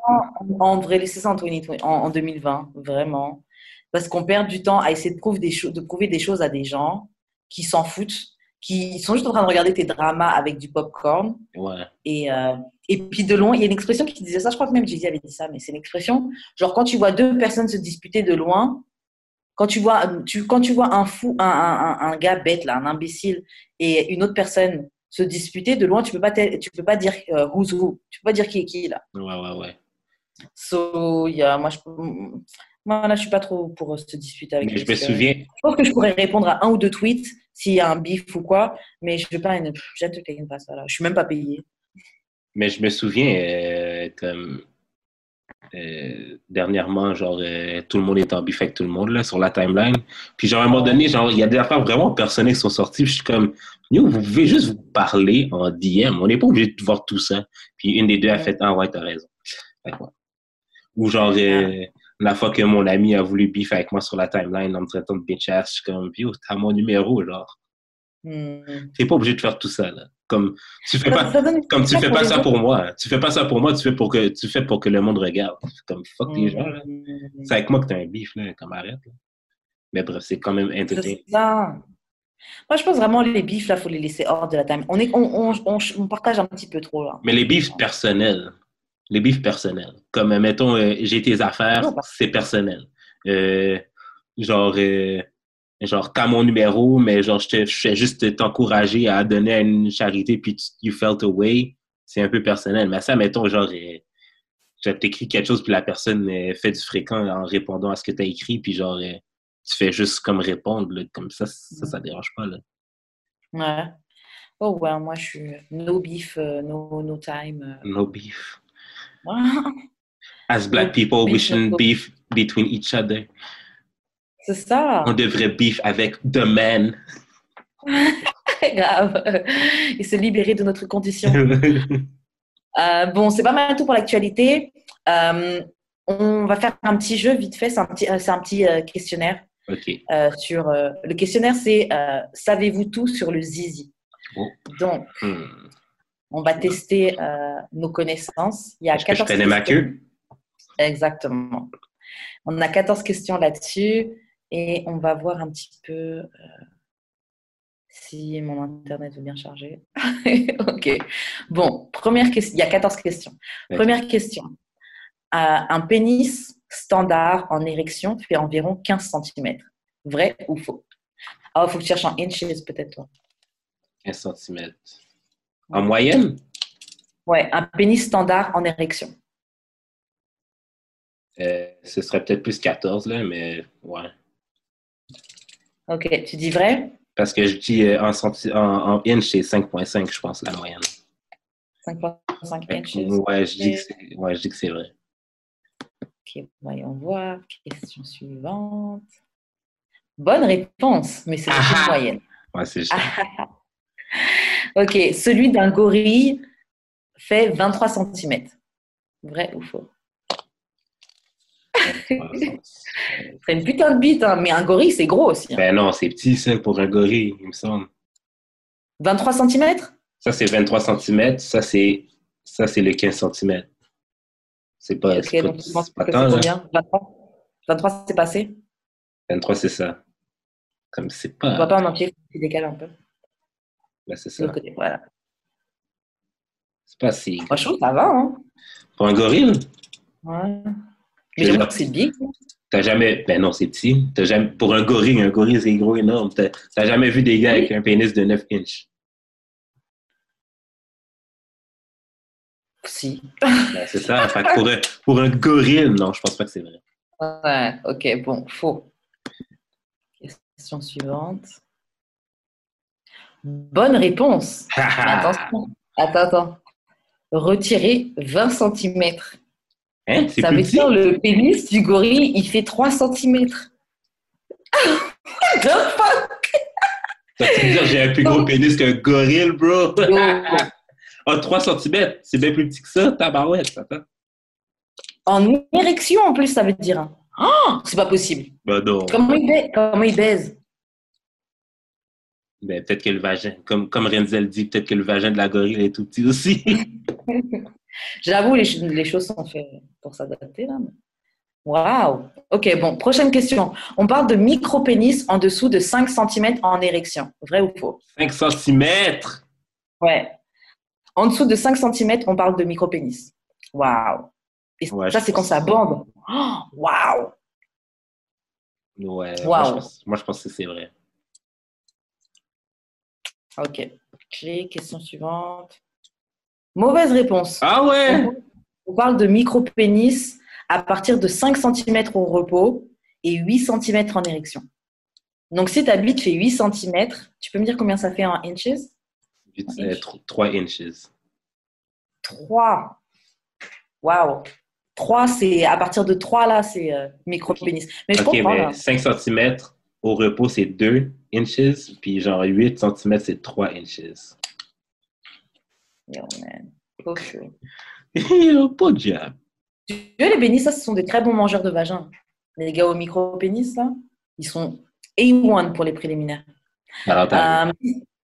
on devrait laisser ça en, 2020 en, en 2020, vraiment. Parce qu'on perd du temps à essayer de prouver, des choses, de prouver des choses à des gens qui s'en foutent, qui sont juste en train de regarder tes dramas avec du popcorn. Ouais. Et, euh, et puis de loin, il y a une expression qui disait ça, je crois que même Jay-Z avait dit ça, mais c'est une expression, genre quand tu vois deux personnes se disputer de loin, quand tu vois, tu, quand tu vois un fou, un, un, un, gars bête, là, un imbécile, et une autre personne se disputer de loin, tu peux pas, te- tu peux pas dire euh, who's who, tu peux pas dire qui est qui, là. Ouais, ouais, ouais. So, il y a- moi, je, moi, là, je suis pas trop pour se disputer avec Mais je me souviens, Je pense que je pourrais répondre à un ou deux tweets s'il y a un bif ou quoi, mais je veux pas, une- j'entertain pas ça, là. Je suis même pas payée. mais je me souviens, euh, comme. Euh, dernièrement, genre, euh, tout le monde est en bif avec tout le monde, là, sur la timeline. Puis, genre, à un moment donné, genre, il y a des affaires vraiment personnelles qui sont sorties. Puis, je suis comme, vous pouvez juste vous parler en DM. On n'est pas obligé de voir tout ça. Puis, une des deux a fait, ah ouais, t'as raison. Ouais. Ou, genre, euh, la fois que mon ami a voulu bif avec moi sur la timeline en me traitant de bitch ass, je suis comme, yo, t'as mon numéro, genre. Hmm. T'es pas obligé de faire tout ça, là. Comme, tu fais pas. Comme tu fais pas ça pour moi. Tu fais pas ça pour moi, tu fais pour que tu fais pour que le monde regarde. Comme fuck les gens là. Hmm. C'est avec moi que t'as un bif là, comme arrête. là. Mais bref, c'est quand même entertaining. Ça. Moi, je pense vraiment les bifs, là, faut les laisser hors de la time. On, est, on, on, on, on partage un petit peu trop, là. Mais les bifs personnels, les bifs personnels, comme euh, mettons euh, j'ai tes affaires, bah. c'est personnel. Euh, genre euh, genre t'as mon numéro, mais genre je te je fais juste t'encourager à donner à une charité puis tu, you felt away, c'est un peu personnel. Mais ça mettons genre euh, tu t'écris quelque chose, puis la personne euh, fait du fréquent en répondant à ce que tu as écrit, puis genre, euh, tu fais juste comme répondre, là, comme ça, ça, ça dérange pas, là. Ouais. Oh, ouais, moi, je suis no beef, no, no time. No beef. As black people, we shouldn't beef between each other. C'est ça. On devrait beef avec the man. Grave. Et se libérer de notre condition. Euh, bon, c'est pas mal tout pour l'actualité. Euh, on va faire un petit jeu vite fait. C'est un petit, euh, c'est un petit questionnaire. euh, sur le questionnaire, c'est savez-vous tout sur le zizi? Oh. Donc, Hmm. on va tester nos connaissances. Il y a Est-ce que je 14 ma queue? Exactement. On a 14 questions là-dessus et on va voir un petit peu euh, si mon internet veut bien charger. ok. Bon, première question. Il y a 14 questions. Première question. Euh, un pénis standard en érection fait environ 15 cm. Vrai ou faux? Ah, il faut que tu cherches en inches peut-être toi. 15 cm. En moyenne? Ouais, un pénis standard en érection. Euh, ce serait peut-être plus 14, là, mais ouais. Ok, tu dis vrai? Parce que je dis euh, en, en, en inch, c'est 5.5, je pense, la moyenne. 5,5 inches. Ouais, je dis que c'est ouais, je dis que c'est vrai. Ok, voyons voir. Question suivante. Bonne réponse, mais c'est Ah ah. moyenne. Ouais, c'est juste. Ok, celui d'un gorille fait 23 cm. Vrai ou faux? C'est une putain de bite, hein, mais un gorille, c'est gros aussi. hein. ben non, c'est petit, ça, pour un gorille, il me semble. 23 cm Ça, c'est 23 cm. Ça, c'est ça c'est le 15 cm. C'est pas, Ok, c'est pas, donc tu penses c'est pas que tant, c'est là. combien? 23 23, c'est passé 23, c'est ça. Comme c'est On voit pas. pas en entier, tu décales un peu. Ben, c'est ça. côté, Voilà. C'est pas si. Que ça va. Hein. Pour un gorille, Ouais. Mais c'est big. t'as jamais. Ben non, c'est petit. T'as jamais... Pour un gorille, un gorille, c'est gros, énorme. T'as jamais vu des gars avec un pénis de 9 inches? Si. Ben, c'est ça. Fait que pour, un, pour un gorille, non, je pense pas que c'est vrai. Ouais, ok, bon, faux. Question suivante. Bonne réponse. Mais attention, attends, attends. Retirer 20 cm. Hein? Ça veut dire le pénis du gorille, il fait 3 cm. Ça veut dire j'ai un plus gros pénis qu'un gorille, bro? Oh. Ah, 3 cm, c'est bien plus petit que ça, tabarouette, attends. en érection, en plus, ça veut dire. hein. Oh, c'est pas possible. Ben non. Comment il baise, Comment il baise? Ben, peut-être que le vagin, comme, comme Renzel dit, peut-être que le vagin de la gorille est tout petit aussi. J'avoue, les, les choses sont faites pour s'adapter, là. Waouh! Ok, bon, prochaine question. On parle de micro-pénis en dessous de 5 cm en érection. Vrai ou faux? 5 cm! Ouais. En dessous de 5 cm, on parle de micro-pénis. Waouh! Et Ouais, ça, c'est quand ça bande. Waouh! Ouais, moi, Wow. je pense, moi, je pense que c'est vrai. Ok. Clé, question suivante. Mauvaise réponse. Ah ouais? On parle de micro-pénis à partir de 5 cm au repos et 8 cm en érection. Donc, si ta bite fait 8 cm, tu peux me dire combien ça fait en inches? 3 inches. 3. Waouh! 3, c'est à partir de 3, là, c'est euh, micro-pénis. Mais je Ok, comprends, mais là. 5 cm au repos, c'est 2 inches, puis genre 8 cm, c'est 3 inches. Yo, man. Diable. Tu vois, les pénis, ça, ce sont des très bons mangeurs de vagin. Les gars au micro-pénis, là, ils sont A1 pour les préliminaires. Alors, t'as- Euh,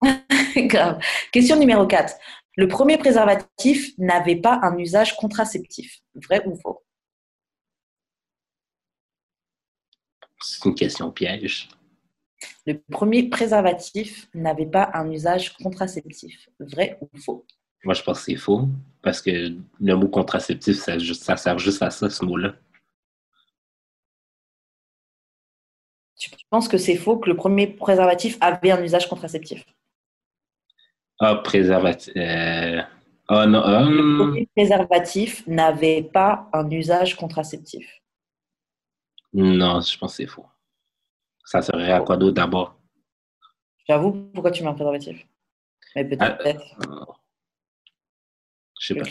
grave. Question numéro 4. Le premier préservatif n'avait pas un usage contraceptif. Vrai ou faux? C'est une question piège. Le premier préservatif n'avait pas un usage contraceptif. Vrai ou faux? Moi, je pense que c'est faux, parce que le mot contraceptif, ça, sert juste à ça, ce mot-là. Tu penses que c'est faux que le premier préservatif avait un usage contraceptif? Ah, préservatif. euh, Oh non, Le hum, premier préservatif n'avait pas un usage contraceptif. non, je pense que c'est faux. Ça serait à quoi d'autre d'abord? J'avoue, pourquoi tu mets un préservatif? Mais peut-être. Euh, Je sais pas.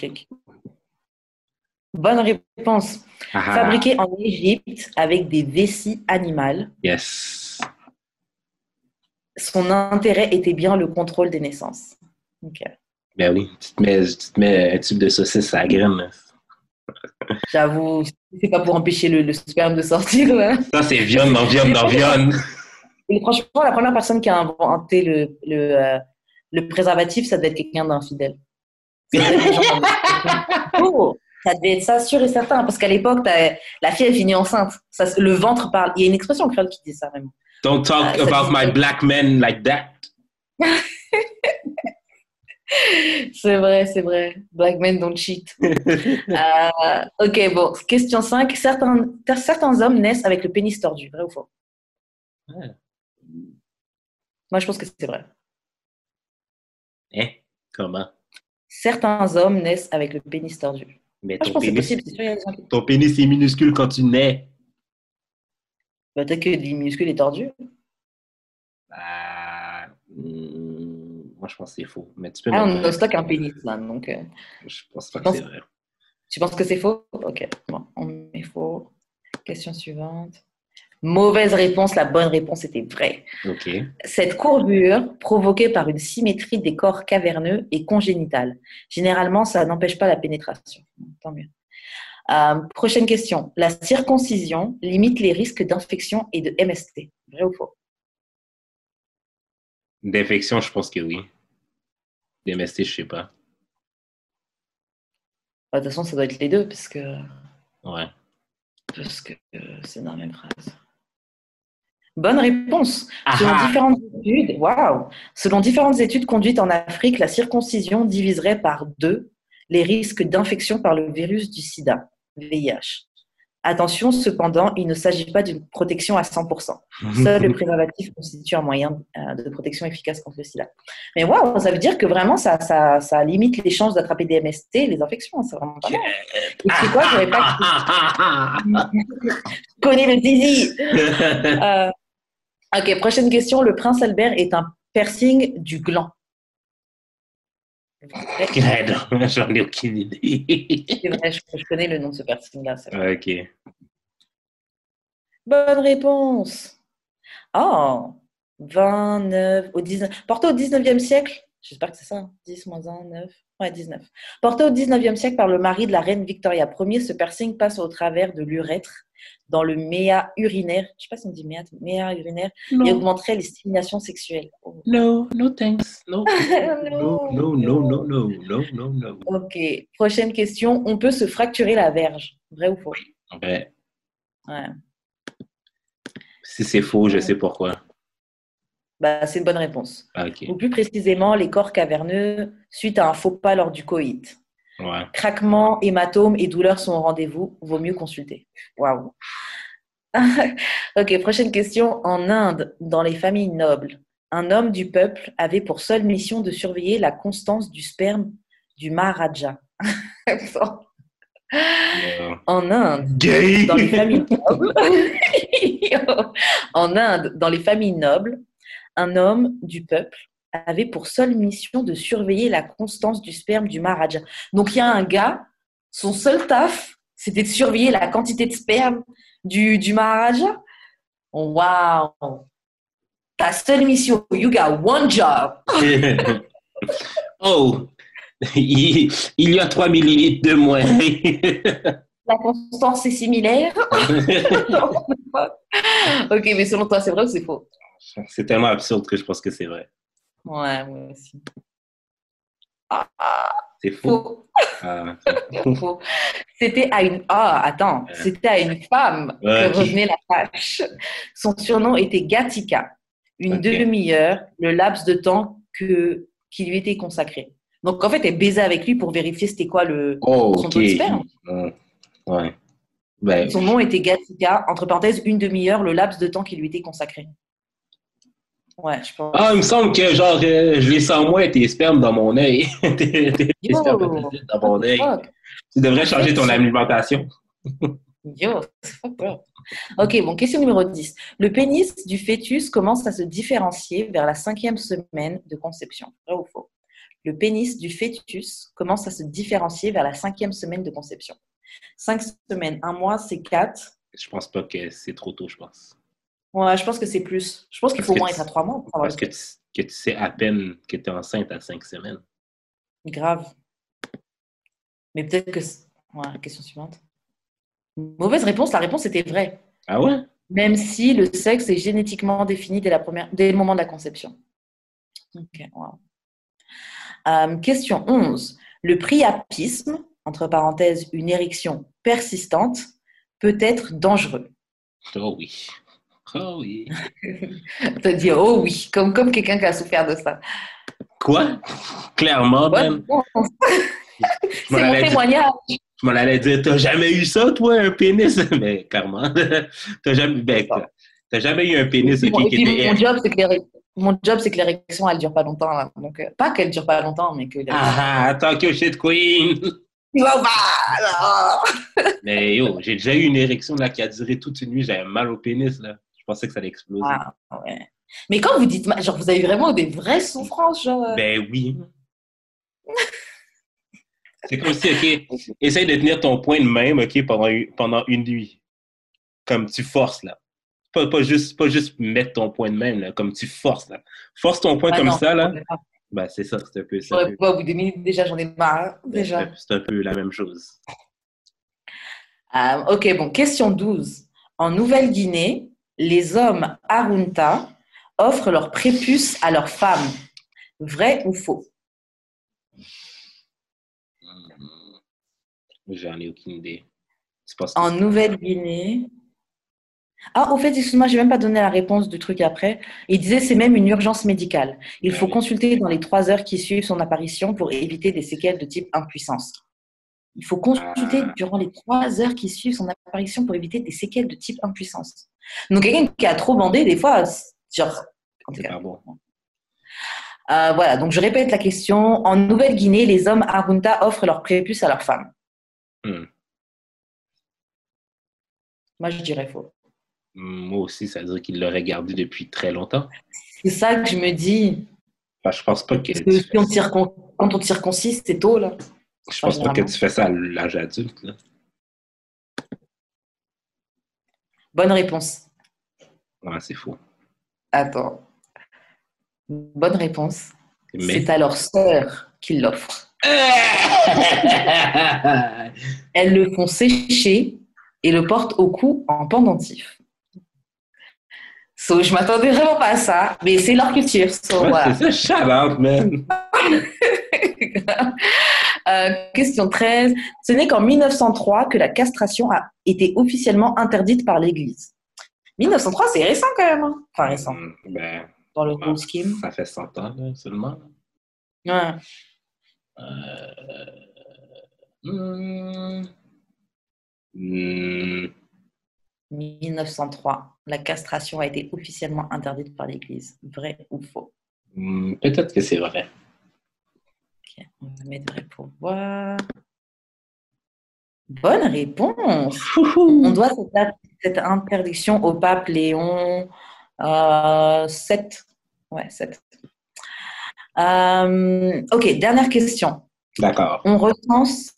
Bonne réponse. Ah, ah, Fabriqué en Égypte avec des vessies animales, Yes. son intérêt était bien le contrôle des naissances. Ok. Ben oui, tu te mets, tu te mets un tube de saucisse à la graine. là. J'avoue, c'est pas pour empêcher le, le sperme de sortir. ouais. Ça, c'est viande, non, viande, non, viande. Et franchement, la première personne qui a inventé le, le, euh, le préservatif, ça devait être quelqu'un d'infidèle. Oh, ça devait être ça, sûr et certain. Parce qu'à l'époque, la fille, elle finit enceinte. Ça, le ventre parle. Il y a une expression créole qui dit ça, vraiment. Don't talk Ah, ça about my black men like that. C'est vrai, c'est vrai. Black men don't cheat. Euh, ok, bon. Question 5. Certains, certains hommes naissent avec le pénis tordu. Vrai ou faux? Ouais. Moi, je pense que c'est vrai. Hein? Comment? Certains hommes naissent avec le pénis tordu. Mais Moi, je ton pense que c'est pénis, possible. C'est sûr, il y a des gens qui- ton pénis est minuscule quand tu nais. Bah, Peut-être que le minuscule est tordu. Ah, hum, moi, je pense que c'est faux. Mais tu peux Ah, on a stock un pénis, là. Donc, euh, Je pense pas que pense- c'est vrai. tu penses que c'est faux? Ok, bon, on met faux. Question suivante. Mauvaise réponse. La bonne réponse était vraie. Cette courbure, provoquée par une symétrie des corps caverneux, est congénitale. Généralement, ça n'empêche pas la pénétration. Tant mieux. Euh, prochaine question. La circoncision limite les risques d'infection et de MST. Vrai ou faux? D'infection, je pense que oui. D'MST, je sais pas. Bah, De toute façon, ça doit être les deux, parce que Ouais. parce que euh, c'est dans la même phrase. Bonne réponse. Ah Selon ah. différentes études, waouh, selon différentes études conduites en Afrique, la circoncision diviserait par deux les risques d'infection par le virus du SIDA, VIH. Attention, cependant, il ne s'agit pas d'une protection à 100%. Seul le préservatif constitue un moyen euh, de protection efficace contre le sida. Mais waouh, ça veut dire que vraiment, ça, ça, ça limite les chances d'attraper des MST, les infections. hein, C'est vraiment pas mal. Et c'est quoi, j'avais pas Je connais le zizi. Euh, ok, prochaine question. Le prince Albert est un piercing du gland. J'en ai aucune idée. C'est vrai, je, je connais le nom de ce piercing-là. OK. Bonne réponse. Oh, 29, au 19, porté au 19e siècle, j'espère que c'est ça, hein, 10 moins 1, 9, ouais, 19. Porté au 19e siècle par le mari de la reine Victoria Ier, ce piercing passe au travers de l'urètre dans le méa urinaire. Je ne sais pas si on dit méa, méa urinaire. No. Et augmenterait les stimulations sexuelles. Oh. No, no thanks. No. no. no, no, no, no, no, no, no, Ok. Prochaine question. On peut se fracturer la verge. Vrai ou faux? Vrai. Ouais. Si c'est faux, je sais pourquoi. Bah, c'est une bonne réponse. Ah, ou plus précisément, les corps caverneux suite à un faux pas lors du coït. Ouais. Craquements, hématomes et douleurs sont au rendez-vous. Vaut mieux consulter. Waouh. ok, prochaine question. En Inde, dans les familles nobles, un homme du peuple avait pour seule mission de surveiller la constance du sperme du Maharaja. En Inde, Gay! dans les familles nobles, en Inde, dans les familles nobles, un homme du peuple avait pour seule mission de surveiller la constance du sperme du Maharaja. Donc il y a un gars, son seul taf, c'était de surveiller la quantité de sperme du, du Maharaja. Waouh! Ta seule mission, you got one job. oh! Il, il y a 3 millilitres de moins. La constance est similaire. ok, mais selon toi, c'est vrai ou c'est faux? c'est tellement absurde que je pense que c'est vrai. Ouais, moi aussi. C'est faux. Ah. C'était à une. Ah, attends. C'était à une femme Ouais, que qui- revenait la tâche. Son surnom était Gatika. Une demi-heure, le laps de temps que, qui lui était consacré. Donc, en fait, elle baisait avec lui pour vérifier c'était quoi le. Oh, Son ok. taux de sperme. Ouais. Ben, Son nom était Gatika, entre parenthèses, une demi-heure, le laps de temps qui lui était consacré. Ouais, je pense. Ah, il me semble que genre, euh, je les sens moins tes spermes dans mon œil. tes tes Yo. spermes dans mon œil. Tu devrais changer ton alimentation. Yo, c'est fucked up. Ok, bon, question numéro 10. Le pénis du fœtus commence à se différencier vers la cinquième semaine de conception. Vrai ou faux? Le pénis du fœtus commence à se différencier vers la cinquième semaine de conception. Cinq semaines, un mois, c'est quatre. Je pense pas que c'est trop tôt, je pense. Ouais, je pense que c'est plus. Je pense qu'il faut au moins être à trois mois pour Parce que tu, que tu sais à peine que tu es enceinte à cinq semaines. Grave. Mais peut-être que. Ouais, question suivante. Mauvaise réponse, la réponse était vraie. Ah ouais? Même si le sexe est génétiquement défini dès, la première, dès le moment de la conception. Ok, wow. Euh, question 11. Le priapisme, entre parenthèses, une érection persistante, peut être dangereux. Oh oui. Oh oui. T'as dit oh oui, comme, comme quelqu'un qui a souffert de ça. Quoi? Clairement, réponse. Je C'est mon dire- témoignage. je m'en allais dire, t'as jamais eu ça, toi, un pénis? Mais clairement. t'as jamais, ben, t'as- jamais eu un pénis puis, qui mon- était. mon job, c'est que mon job, c'est que l'érection, elle dure pas longtemps. là. Donc, euh, pas qu'elle dure pas longtemps, mais que. Ah, ah, Tokyo Shit Queen! Bah, Mais yo, j'ai déjà eu une érection là, qui a duré toute une nuit, j'avais mal au pénis. Là. Je pensais que ça allait exploser. Ah, ouais. Mais quand vous dites, genre, vous avez vraiment des vraies souffrances, genre. euh, Ben oui. C'est comme si, OK, essaye de tenir ton point de même, OK, pendant, une- pendant une nuit. Comme tu forces, là. Pas, pas, juste, pas juste mettre ton point de même, là, comme tu forces, là. Force ton point comme non, ça, là. Ben, c'est ça, c'est un peu ça. au bout de minutes, déjà, j'en ai marre. Déjà. C'est un peu la même chose. Euh, ok, bon, question 12. En Nouvelle-Guinée, les hommes Arunta offrent leur prépuce à leurs femmes. Vrai ou faux? J'en ai aucune idée. C'est pas En Nouvelle-Guinée. Ah, au fait, excuse-moi, j'ai même pas donné la réponse du truc après. Il disait c'est même une urgence médicale. Il faut consulter dans les trois heures qui suivent son apparition pour éviter des séquelles de type impuissance. Il faut consulter Ah. durant les trois heures qui suivent son apparition pour éviter des séquelles de type impuissance. Donc quelqu'un qui a trop bandé, des fois, genre. en tout C'est cas. pas bon. Euh, voilà, donc je répète la question. En Nouvelle-Guinée, les hommes Arunta offrent leur prépuce à leurs femmes. Hmm. Moi, je dirais faux. Moi aussi, ça veut dire qu'il l'aurait gardé depuis très longtemps. C'est ça que je me dis. Je pense pas que Parce si on quand on te circoncis, c'est tôt, là. Je pense pas que tu fais ça à l'âge adulte. Là. Bonne réponse. Ouais, c'est faux. Attends. Bonne réponse. Mais? C'est à leur sœur qu'ils l'offrent. Elles le font sécher et le portent au cou en pendentif. So, je m'attendais vraiment pas à ça, mais c'est leur culture. So, Ouais, voilà. c'est ça, shout out, man. Euh, question 13. Ce n'est qu'en 1903 que la castration a été officiellement interdite par l'Église. 1903, c'est récent quand même. hein. Enfin, récent, Hmm, Ben, dans le whole scheme. ça fait 100 ans là, seulement. Ouais. Euh... hmm. 1903. La castration a été officiellement interdite par l'Église. Vrai ou faux? Hmm, Peut-être que c'est vrai. On va mettre vrai pour voir. Bonne réponse. On doit cette, cette interdiction au pape Léon euh, 7. Ouais, 7. Euh, ok, dernière question. D'accord. On recense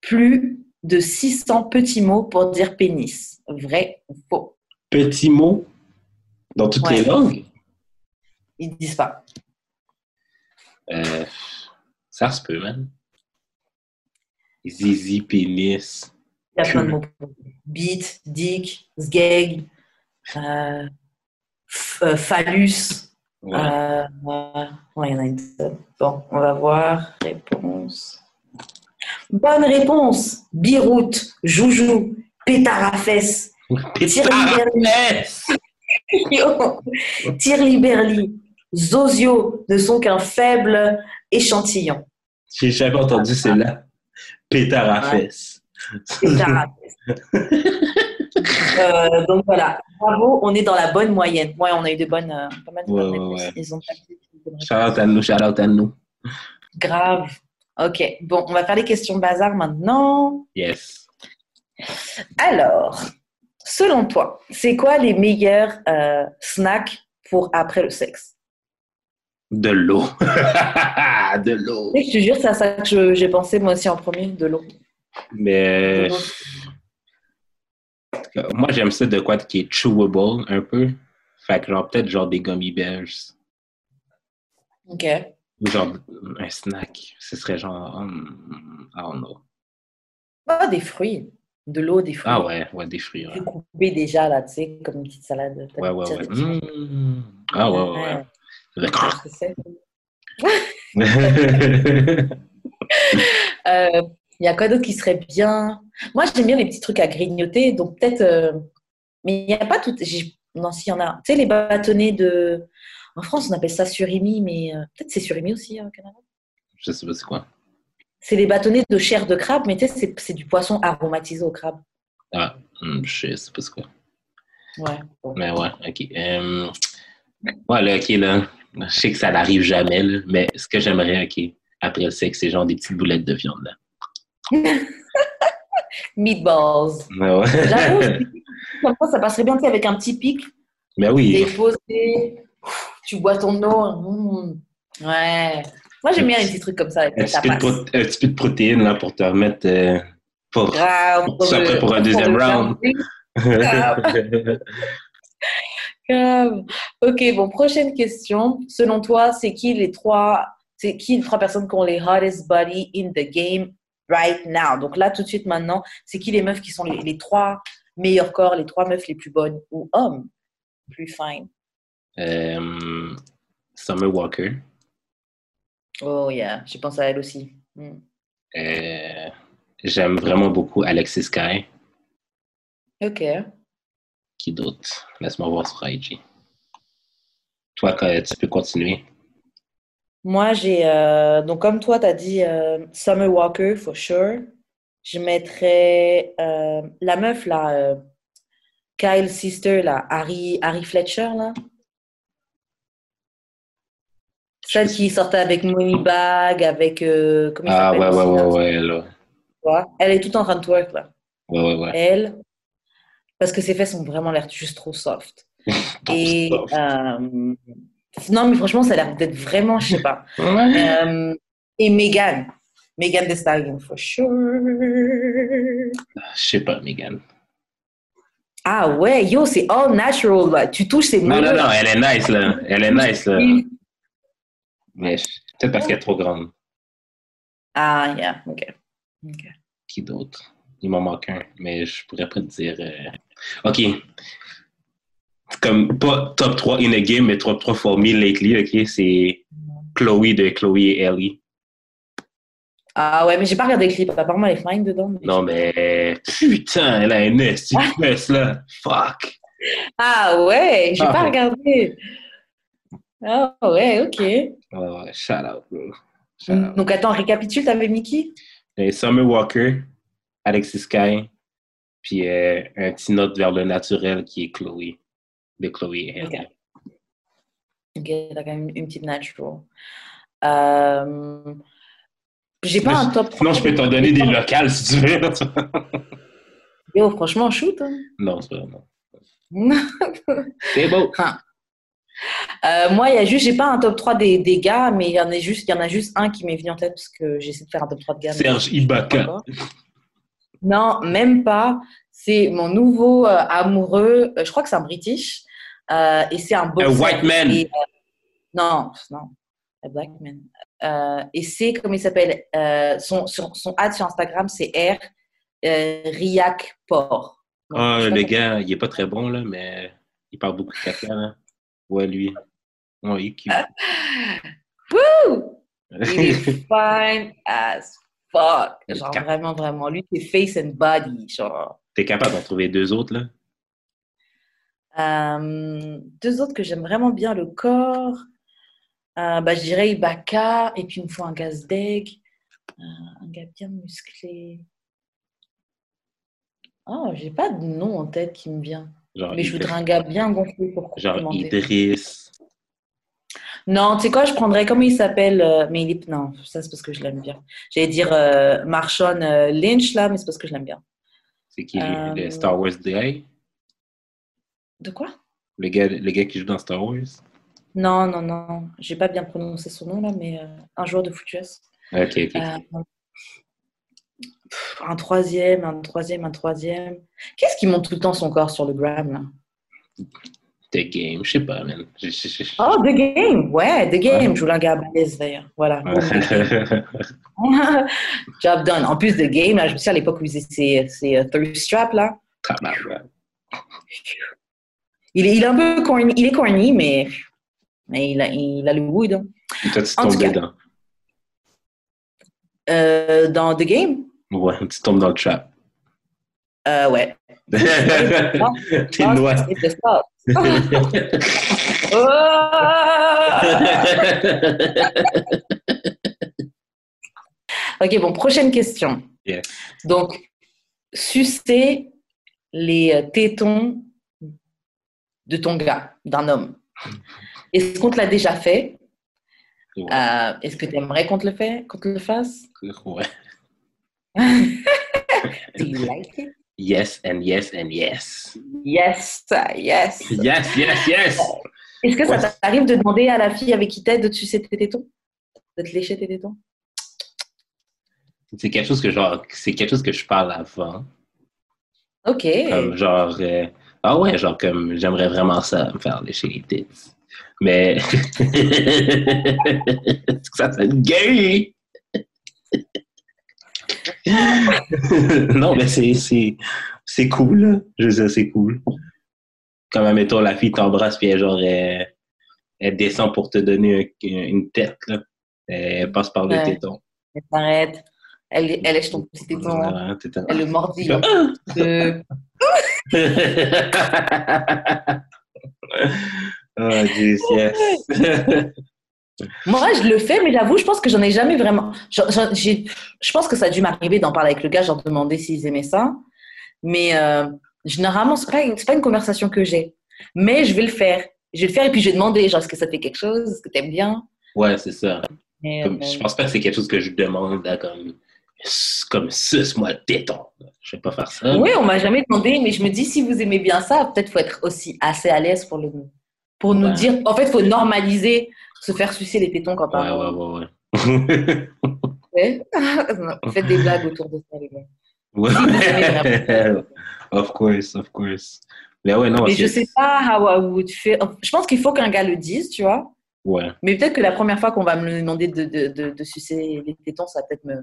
plus de 600 petits mots pour dire pénis. Vrai ou faux? Petit mot dans toutes Ouais. les langues? Ils ne disent pas. Euh, ça se peut, man. Zizi, pénis. Il y a plein de mots. Bite, dick, sgeg, euh, euh, phallus. Ouais. Euh, ouais, il y en a une seule. Bon, on va voir. Réponse. Bonne réponse. Biroute, joujou, pétard fesses, Tirli-Berli, Zozio ne sont qu'un faible échantillon. J'ai jamais entendu celle-là. Pétard à fesses. Pétard à fesses. Euh, donc voilà, bravo, on est dans la bonne moyenne. Ouais, on a eu de bonnes, euh, pas mal de Ouais, bonnes ouais, réponses. ouais. Ils ont Shout à nous, shout out à nous. Grave. Ok, bon, on va faire les questions bazar maintenant. Yes. Alors, selon toi, c'est quoi les meilleurs euh, snacks pour après le sexe? De l'eau. de l'eau. Je te jure, c'est à ça que j'ai pensé moi aussi en premier, de l'eau. Mais De l'eau. moi, j'aime ça de quoi qui est chewable un peu. Fait que genre, peut-être genre des gummy bears. Ok. Ou genre un snack. Ce serait genre, hum, I don't know. Ah, des fruits. De l'eau, des fruits. Ah ouais, ouais, des fruits. Ouais, coupé déjà, là, tu sais, comme une petite salade. Ouais, ouais. ouais. Hum. Ah ouais, ouais, ouais. C'est Euh, Il y a quoi d'autre qui serait bien? Moi, j'aime bien les petits trucs à grignoter, donc peut-être. euh, Mais il n'y a pas tout. Non, s'il y en a. Tu sais, les bâtonnets de. En France, on appelle ça surimi, mais euh, peut-être c'est surimi aussi hein, au Canada. Je sais pas c'est quoi. C'est les bâtonnets de chair de crabe, mais tu sais, c'est- du poisson aromatisé au crabe. Ah, je sais pas c'est quoi. Ouais. Mais ouais, ok. Euh, ouais, là, ok, là. Je sais que ça n'arrive jamais, là, mais ce que j'aimerais, ok, après le sexe, c'est genre des petites boulettes de viande, là. Meatballs. Ouais, ouais. J'avoue, comme ça, ça passerait bien avec un petit pic. Mais oui. déposé, tu bois ton eau. mm. Ouais. Moi, j'aime bien les petits trucs comme ça. Un petit, peu de un petit peu de protéines, là, pour te remettre euh, pour... Grave. Prêt pour un deuxième round? Grave. Ok, bon, prochaine question. Selon toi, c'est qui les trois, c'est qui les trois personnes qui ont les hottest body in the game right now? Donc là, tout de suite maintenant, c'est qui les meufs qui sont les, les trois meilleurs corps, les trois meufs les plus bonnes ou hommes plus fine? Euh, Summer Walker. Oh yeah, j'ai pensé à elle aussi. Mm. Euh, J'aime vraiment beaucoup Alexis Sky. Ok. Qui d'autre? Laisse-moi voir sur IG. Toi, tu peux continuer. Moi, j'ai. euh, donc, comme toi, tu as dit euh, Summer Walker, for sure. Je mettrais la meuf, là, Kyle Sister, là, Harry, Harry Fletcher, là. Celle qui sortait avec Moneybag, avec. euh, comment Ah, ouais, ouais, aussi, ouais, ouais, vois Elle est tout en train de twerk, là. Ouais, ouais, ouais. Elle. Parce que ses fesses ont vraiment l'air juste trop soft. Et. soft. euh, non, mais franchement, ça a l'air d'être vraiment, je sais pas. Ouais. Euh, et Megan. Megan Thee Stallion, for sure. Je sais pas, Megan. Ah ouais, yo, c'est all natural. Là. Tu touches, c'est Non, non, moelleux. non, elle est nice, là. Elle est nice, là. Mais peut-être parce qu'elle est trop grande. Ah, yeah, ok. Qui d'autre? Il m'en manque un, mais je pourrais pas te dire. euh, OK. Comme pas top 3 in a game, mais top 3 for me lately, OK? C'est Chloé de Chloé et Ellie. Ah ouais, mais j'ai pas regardé le clip. Apparemment, elle est fine dedans. mais- Non, mais putain, elle a un esti de fesse, là. Fuck. Ah ouais, j'ai Ah. pas regardé. Ah ouais, ok. Ouais, ouais, shout out, bro. Shout out. Donc attends, récapitule, t'avais Mickey Et Summer Walker, Alexis Sky, puis euh, un petit note vers le naturel qui est Chloé. De Chloé et. Ok. Ok, t'as quand même une petite natural. Euh, J'ai pas un top Sinon, je peux t'en donner des locales si tu veux. Yo, franchement, shoot. hein. non, c'est pas non. C'est beau. Euh, moi, il y a juste, j'ai pas un top 3 des, des gars, mais il y en a juste, il y en a juste un qui m'est venu en tête parce que j'essaie de faire un top 3 de gars. Serge Ibaka. Non, même pas. C'est mon nouveau euh, amoureux. euh, je crois que c'est un British. euh, et c'est un boxeur. white man. Et, non, non. A black man. Et c'est, comment il s'appelle son, son, son ad sur Instagram, c'est R. Riak Ah, le gars, il est pas très bon, là, mais il parle beaucoup de caca, là. Ouais, lui. Ouais, il est cute. Woo! Il est fine as fuck. Genre, vraiment, vraiment. Lui, c'est face and body. Genre. T'es capable d'en trouver deux autres, là? Euh, deux autres que j'aime vraiment bien, le corps. Euh, bah, je dirais Ibaka. Et puis, il me faut un gaz d'egg. Euh, un gars bien musclé. Oh, j'ai pas de nom en tête qui me vient. Genre, Mais je voudrais un gars bien gonflé pour genre. Idriss. Non, tu sais quoi, je prendrais, comment il s'appelle euh, Mais il est... Non, ça c'est parce que je l'aime bien. J'allais dire euh, Marshawn euh, Lynch, là, mais c'est parce que je l'aime bien. C'est qui? Euh, Le Star Wars guy? De quoi? Le gars, le gars qui joue dans Star Wars? Non, non, non. J'ai pas bien prononcé son nom, là, mais euh, un joueur de foot US. Ok, ok. Un troisième, un troisième, un troisième. Qu'est-ce qui monte tout le temps son corps sur le gram, là? The Game, je sais pas, man. Oh, The Game Ouais, The Game. Ouais. Je voulais un gars d'ailleurs. Voilà. Ouais. Job done. En plus, The Game, là, je me souviens à l'époque où il faisait ses, ses euh, thirst straps, là. Il est, il est un peu corny. Il est corny, mais, mais il, a, il a le wood. tombes tout cas. dedans. Euh, dans The Game Ouais, tu tombes dans le trap. euh, Ouais. T'es noir. Oh ok, bon, prochaine question. Donc, sucer les tétons de ton gars, d'un homme. Est-ce qu'on te l'a déjà fait? Ouais. Euh, Est-ce que tu aimerais qu'on te le fait, qu'on te le fasse? Ouais. Do you like it? Yes and yes and yes. Yes, yes. Yes, yes, yes. Est-ce que ça t'arrive de demander à la fille avec qui t'es de sucer tes tétons? De te lécher tes tétons? C'est quelque chose que genre, c'est quelque chose que je parle avant. Ok. Comme genre, euh, ah ouais, genre comme j'aimerais vraiment ça, me faire lécher les tits. Mais ça c'est gay. non, mais c'est c'est c'est cool. là. Je veux dire, c'est cool. Comme mettons la fille t'embrasse puis elle genre elle, elle descend pour te donner un- une tête là. Elle passe par le Ouais. téton. Elle s'arrête. Elle, elle lèche ton petit téton. Téton. Elle le mordit. Oh, jeez, yes. Moi, je le fais, mais j'avoue, je pense que j'en ai jamais vraiment. j'en- j'ai- Je pense que ça a dû m'arriver d'en parler avec le gars, genre demander s'ils aimaient ça. Mais euh, généralement, c'est pas, une- pas une conversation que j'ai. Mais je vais le faire. Je vais le faire et puis je vais demander, genre, est-ce que ça te fait quelque chose? Est-ce que t'aimes bien? Ouais, c'est ça. Mais, Comme, euh, je pense pas que c'est quelque chose que je demande là, comme, comme suce-moi le téton. Je vais pas faire ça. Oui, on m'a jamais demandé, mais je me dis, si vous aimez bien ça, peut-être faut être aussi assez à l'aise pour, le, pour nous Ouais. dire. En fait, faut normaliser se faire sucer les tétons quand Ouais, on ouais, ouais, ouais. ouais. Faites des blagues autour de ça, les gars. Ouais. Of course, of course. Mais ouais, non, Mais je sais pas how I would feel. Je pense qu'il faut qu'un gars le dise, tu vois. Ouais. Mais peut-être que la première fois qu'on va me demander de, de, de, de sucer les tétons, ça va peut-être me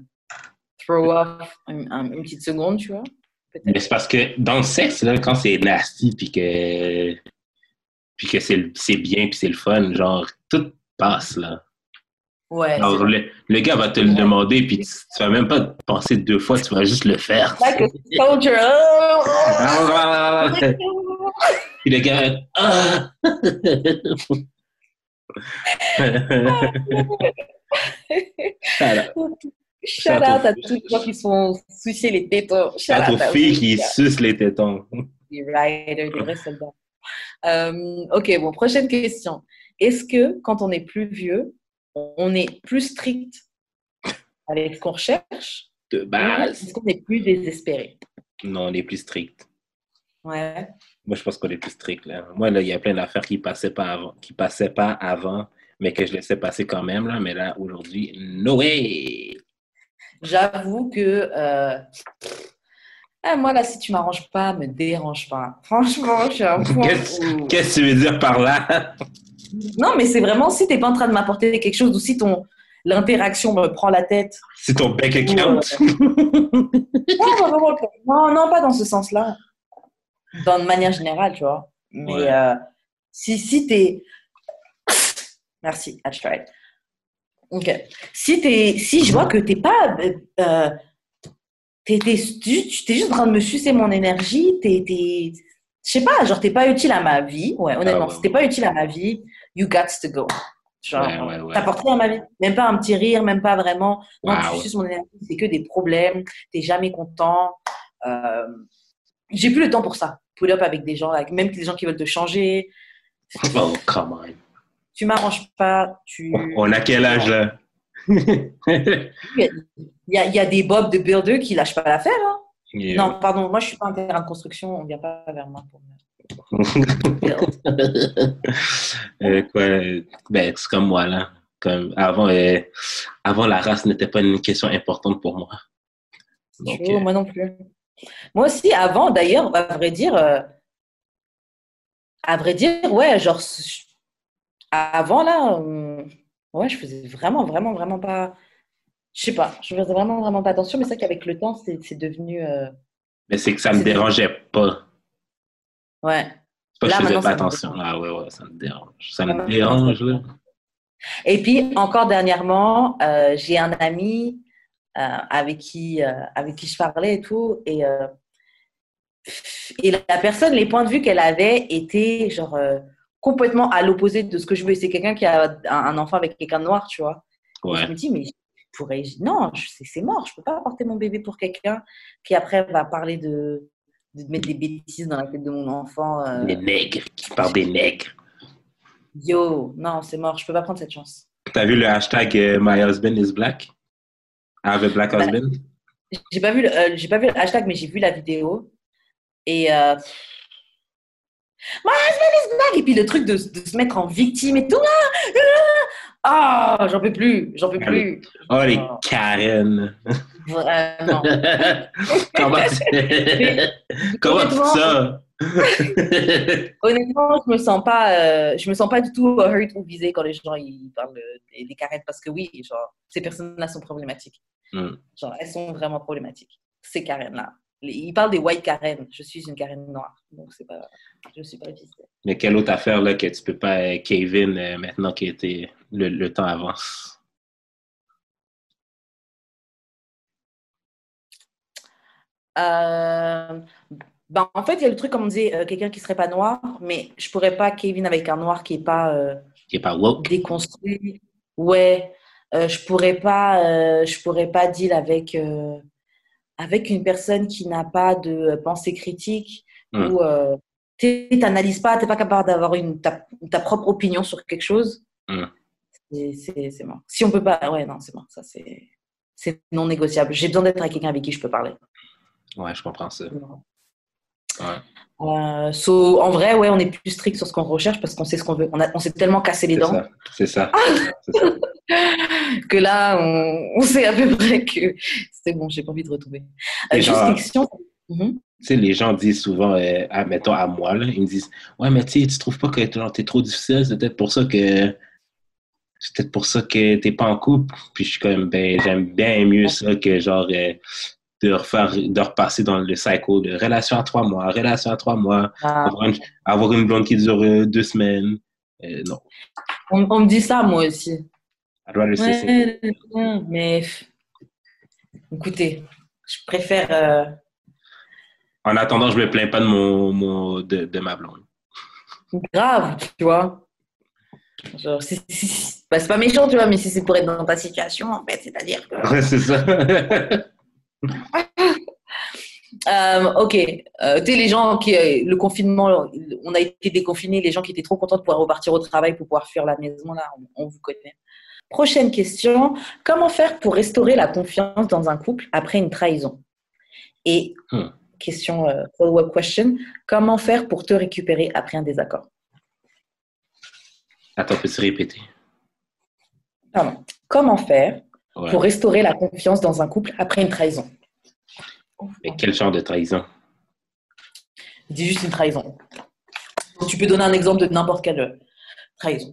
throw off une, un- une petite seconde, tu vois. Mais c'est parce que dans le sexe, là, quand c'est nasty puis que, puis que c'est bien puis c'est le fun, genre, tout passe, là. Ouais. Alors, le, le gars va te le demander puis tu, tu vas même pas penser deux fois, tu vas juste le faire. Like a soldier. Ah, Puis le gars, ah! Shout out. À tous les qui se font sucer les tétons. Shout out aux filles qui sucent les tétons. Des riders, des vrais soldats. Euh, ok, bon, prochaine question. Est-ce que quand on est plus vieux, on est plus strict avec ce qu'on recherche De base. Est-ce qu'on est plus désespéré? Non, on est plus strict. Ouais. Moi, je pense qu'on est plus strict. Là. Moi, là, il y a plein d'affaires qui passaient pas avant, qui passaient pas avant, mais que je laissais passer quand même. Là. Mais là, aujourd'hui, no way! J'avoue que euh, ah, moi, là, si tu m'arranges pas, me dérange pas. Franchement, je suis un point Qu'est-ce que tu veux dire par là? Non, mais c'est vraiment si t'es pas en train de m'apporter quelque chose ou si ton l'interaction me prend la tête. C'est ton bank account? non, non, non, pas dans ce sens-là. Dans de manière générale, tu vois. Mais Ouais. euh, si, si t'es. Merci, I tried. Ok. Si, t'es, si je vois que t'es pas. Euh, t'es, t'es juste en train de me sucer mon énergie, t'es. t'es je sais pas, genre, t'es pas utile à ma vie. Ouais, honnêtement, Ah ouais, si t'es pas utile à ma vie, you got to go. Genre, Ouais, ouais, ouais. t'apportes rien à ma vie. Même pas un petit rire, même pas vraiment. Non, Wow. tu suces mon énergie, c'est que des problèmes, t'es jamais content. Euh, j'ai plus le temps pour ça. Pull up avec des gens, même des gens qui veulent te changer. Oh, come on. Tu m'arranges pas, tu. On a quel âge, là? Il y, a, il y a des bobs de builder qui lâchent pas l'affaire. Hein. Yeah. Non, pardon, moi je suis pas un terrain de construction, on vient pas vers moi pour. Euh, quoi, ben, c'est comme moi, là. Comme avant, euh, avant, la race n'était pas une question importante pour moi. Donc, Oh, euh, moi non plus. Moi aussi, avant, d'ailleurs, à vrai dire, à vrai dire, ouais, genre, avant là, ouais, je faisais vraiment, vraiment, vraiment pas. Je sais pas, je faisais vraiment, vraiment pas attention, mais c'est vrai qu'avec le temps, c'est devenu. euh, mais c'est que ça me dérangeait pas. Ouais. C'est pas que Là, je faisais pas attention. Ah ouais, ouais, ça me dérange. Ça me dérange, là. Et puis, encore dernièrement, euh, j'ai un ami euh, avec, qui, avec qui je parlais et tout. Et, et la personne, les points de vue qu'elle avait étaient genre complètement à l'opposé de ce que je veux. C'est quelqu'un qui a un, enfant avec quelqu'un de noir, tu vois. Et je me dis, mais je pourrais. Non, c'est mort. Je peux pas apporter mon bébé pour quelqu'un qui après va parler de, de mettre des bêtises dans la tête de mon enfant. euh. Les nègres, qui parlent des nègres. Yo, non, c'est mort. Je peux pas prendre cette chance. T'as vu le hashtag euh, My husband is black? I have a black Bah, husband? J'ai pas vu le, euh, pas vu le hashtag, mais j'ai vu la vidéo. Et euh, My husband is black. Et puis le truc de, de se mettre en victime et tout. Ah, ah, j'en peux plus, j'en peux plus. Oh, les Oh. Karen! Vraiment. Comment ça? Honnêtement, je me sens pas, euh, je me sens pas du tout hurt ou visée quand les gens ils parlent euh, des, des carettes parce que oui, genre ces personnes-là sont problématiques. Hmm. Genre elles sont vraiment problématiques. Ces Karen-là. Ils parlent des white Karen. Je suis une Karen noire, donc c'est pas, je suis pas visée. Mais quelle autre affaire là, que tu peux pas euh, Kevin euh, maintenant qui était le, le temps avance? Euh, ben, en fait, il y a le truc, comme on euh, quelqu'un qui serait pas noir, mais je pourrais pas Kevin avec un noir qui est pas Qui est pas woke? déconstruit. Ouais, je pourrais pas, je pourrais pas deal avec avec une personne qui n'a pas de pensée critique Hmm. ou euh, tu n'analyses pas, tu n'es pas capable d'avoir ta, ta propre opinion sur quelque chose. Hmm. C'est- mort. Si on peut pas, ouais, non, c'est mort. Ça, c'est c'est non négociable. J'ai besoin d'être avec quelqu'un avec qui je peux parler. Ouais, je comprends ça. Ouais. Euh, so, en vrai, ouais, on est plus strict sur ce qu'on recherche parce qu'on sait ce qu'on veut. On, a- on s'est tellement cassé les dents. C'est ça. Que là, on, on sait à peu près que c'est bon, j'ai pas envie de retomber. Euh. Mhm. Tu sais, les gens disent souvent, euh, ah, mettons à moi, là, ils me disent Ouais, mais tu sais, tu trouves pas que t'es trop difficile, c'est peut-être pour ça que. C'est peut-être pour ça que t'es pas en couple. Puis je suis comme, ben, j'aime bien mieux ça que genre euh, de refaire, de repasser dans le cycle de relation à trois mois, relation à trois mois, Ah, avoir une, avoir une blonde qui dure euh, deux semaines. Euh, non. on, on me dit ça, moi aussi. Ouais, mais pff, écoutez, je préfère. euh, En attendant, je me plains pas de mon, mon de, de ma blonde. grave, tu vois. Genre, si- si- si- bah, c'est pas méchant, tu vois, mais si c'est pour être dans ta situation, en fait, c'est-à-dire que. Ouais, c'est ça. Euh, ok, euh, tu sais, les gens qui. euh, le confinement, on a été déconfinés, les gens qui étaient trop contents de pouvoir repartir au travail pour pouvoir fuir la maison, là, on, on vous connaît. Prochaine question. Comment faire pour restaurer la confiance dans un couple après une trahison? Et, Hmm. question, follow-up question, comment faire pour te récupérer après un désaccord? Attends, peux-tu répéter? Pardon. Comment faire Ouais. pour restaurer la confiance dans un couple après une trahison Mais quel genre de trahison? Dis juste une trahison. Tu peux donner un exemple de n'importe quelle trahison.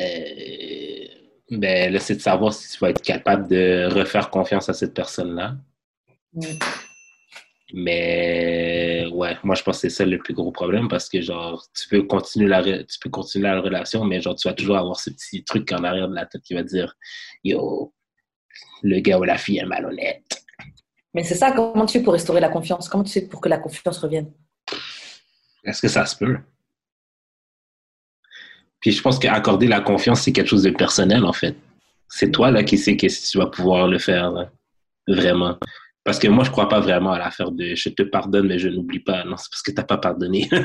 Euh, ben, là, c'est de savoir si tu vas être capable de refaire confiance à cette personne-là. Mm. Mais ouais, moi je pense que c'est ça le plus gros problème parce que genre tu peux continuer la tu peux continuer la relation, mais genre tu vas toujours avoir ce petit truc en arrière de la tête qui va dire Yo, le gars ou la fille est malhonnête. Mais c'est ça, comment tu fais pour restaurer la confiance? Comment tu fais pour que la confiance revienne? Est-ce que ça se peut? Puis je pense qu'accorder la confiance, c'est quelque chose de personnel en fait. C'est toi là qui sais que si tu vas pouvoir le faire là, vraiment. Parce que moi, je crois pas vraiment à l'affaire de je te pardonne, mais je n'oublie pas. Non, c'est parce que t'as pas pardonné.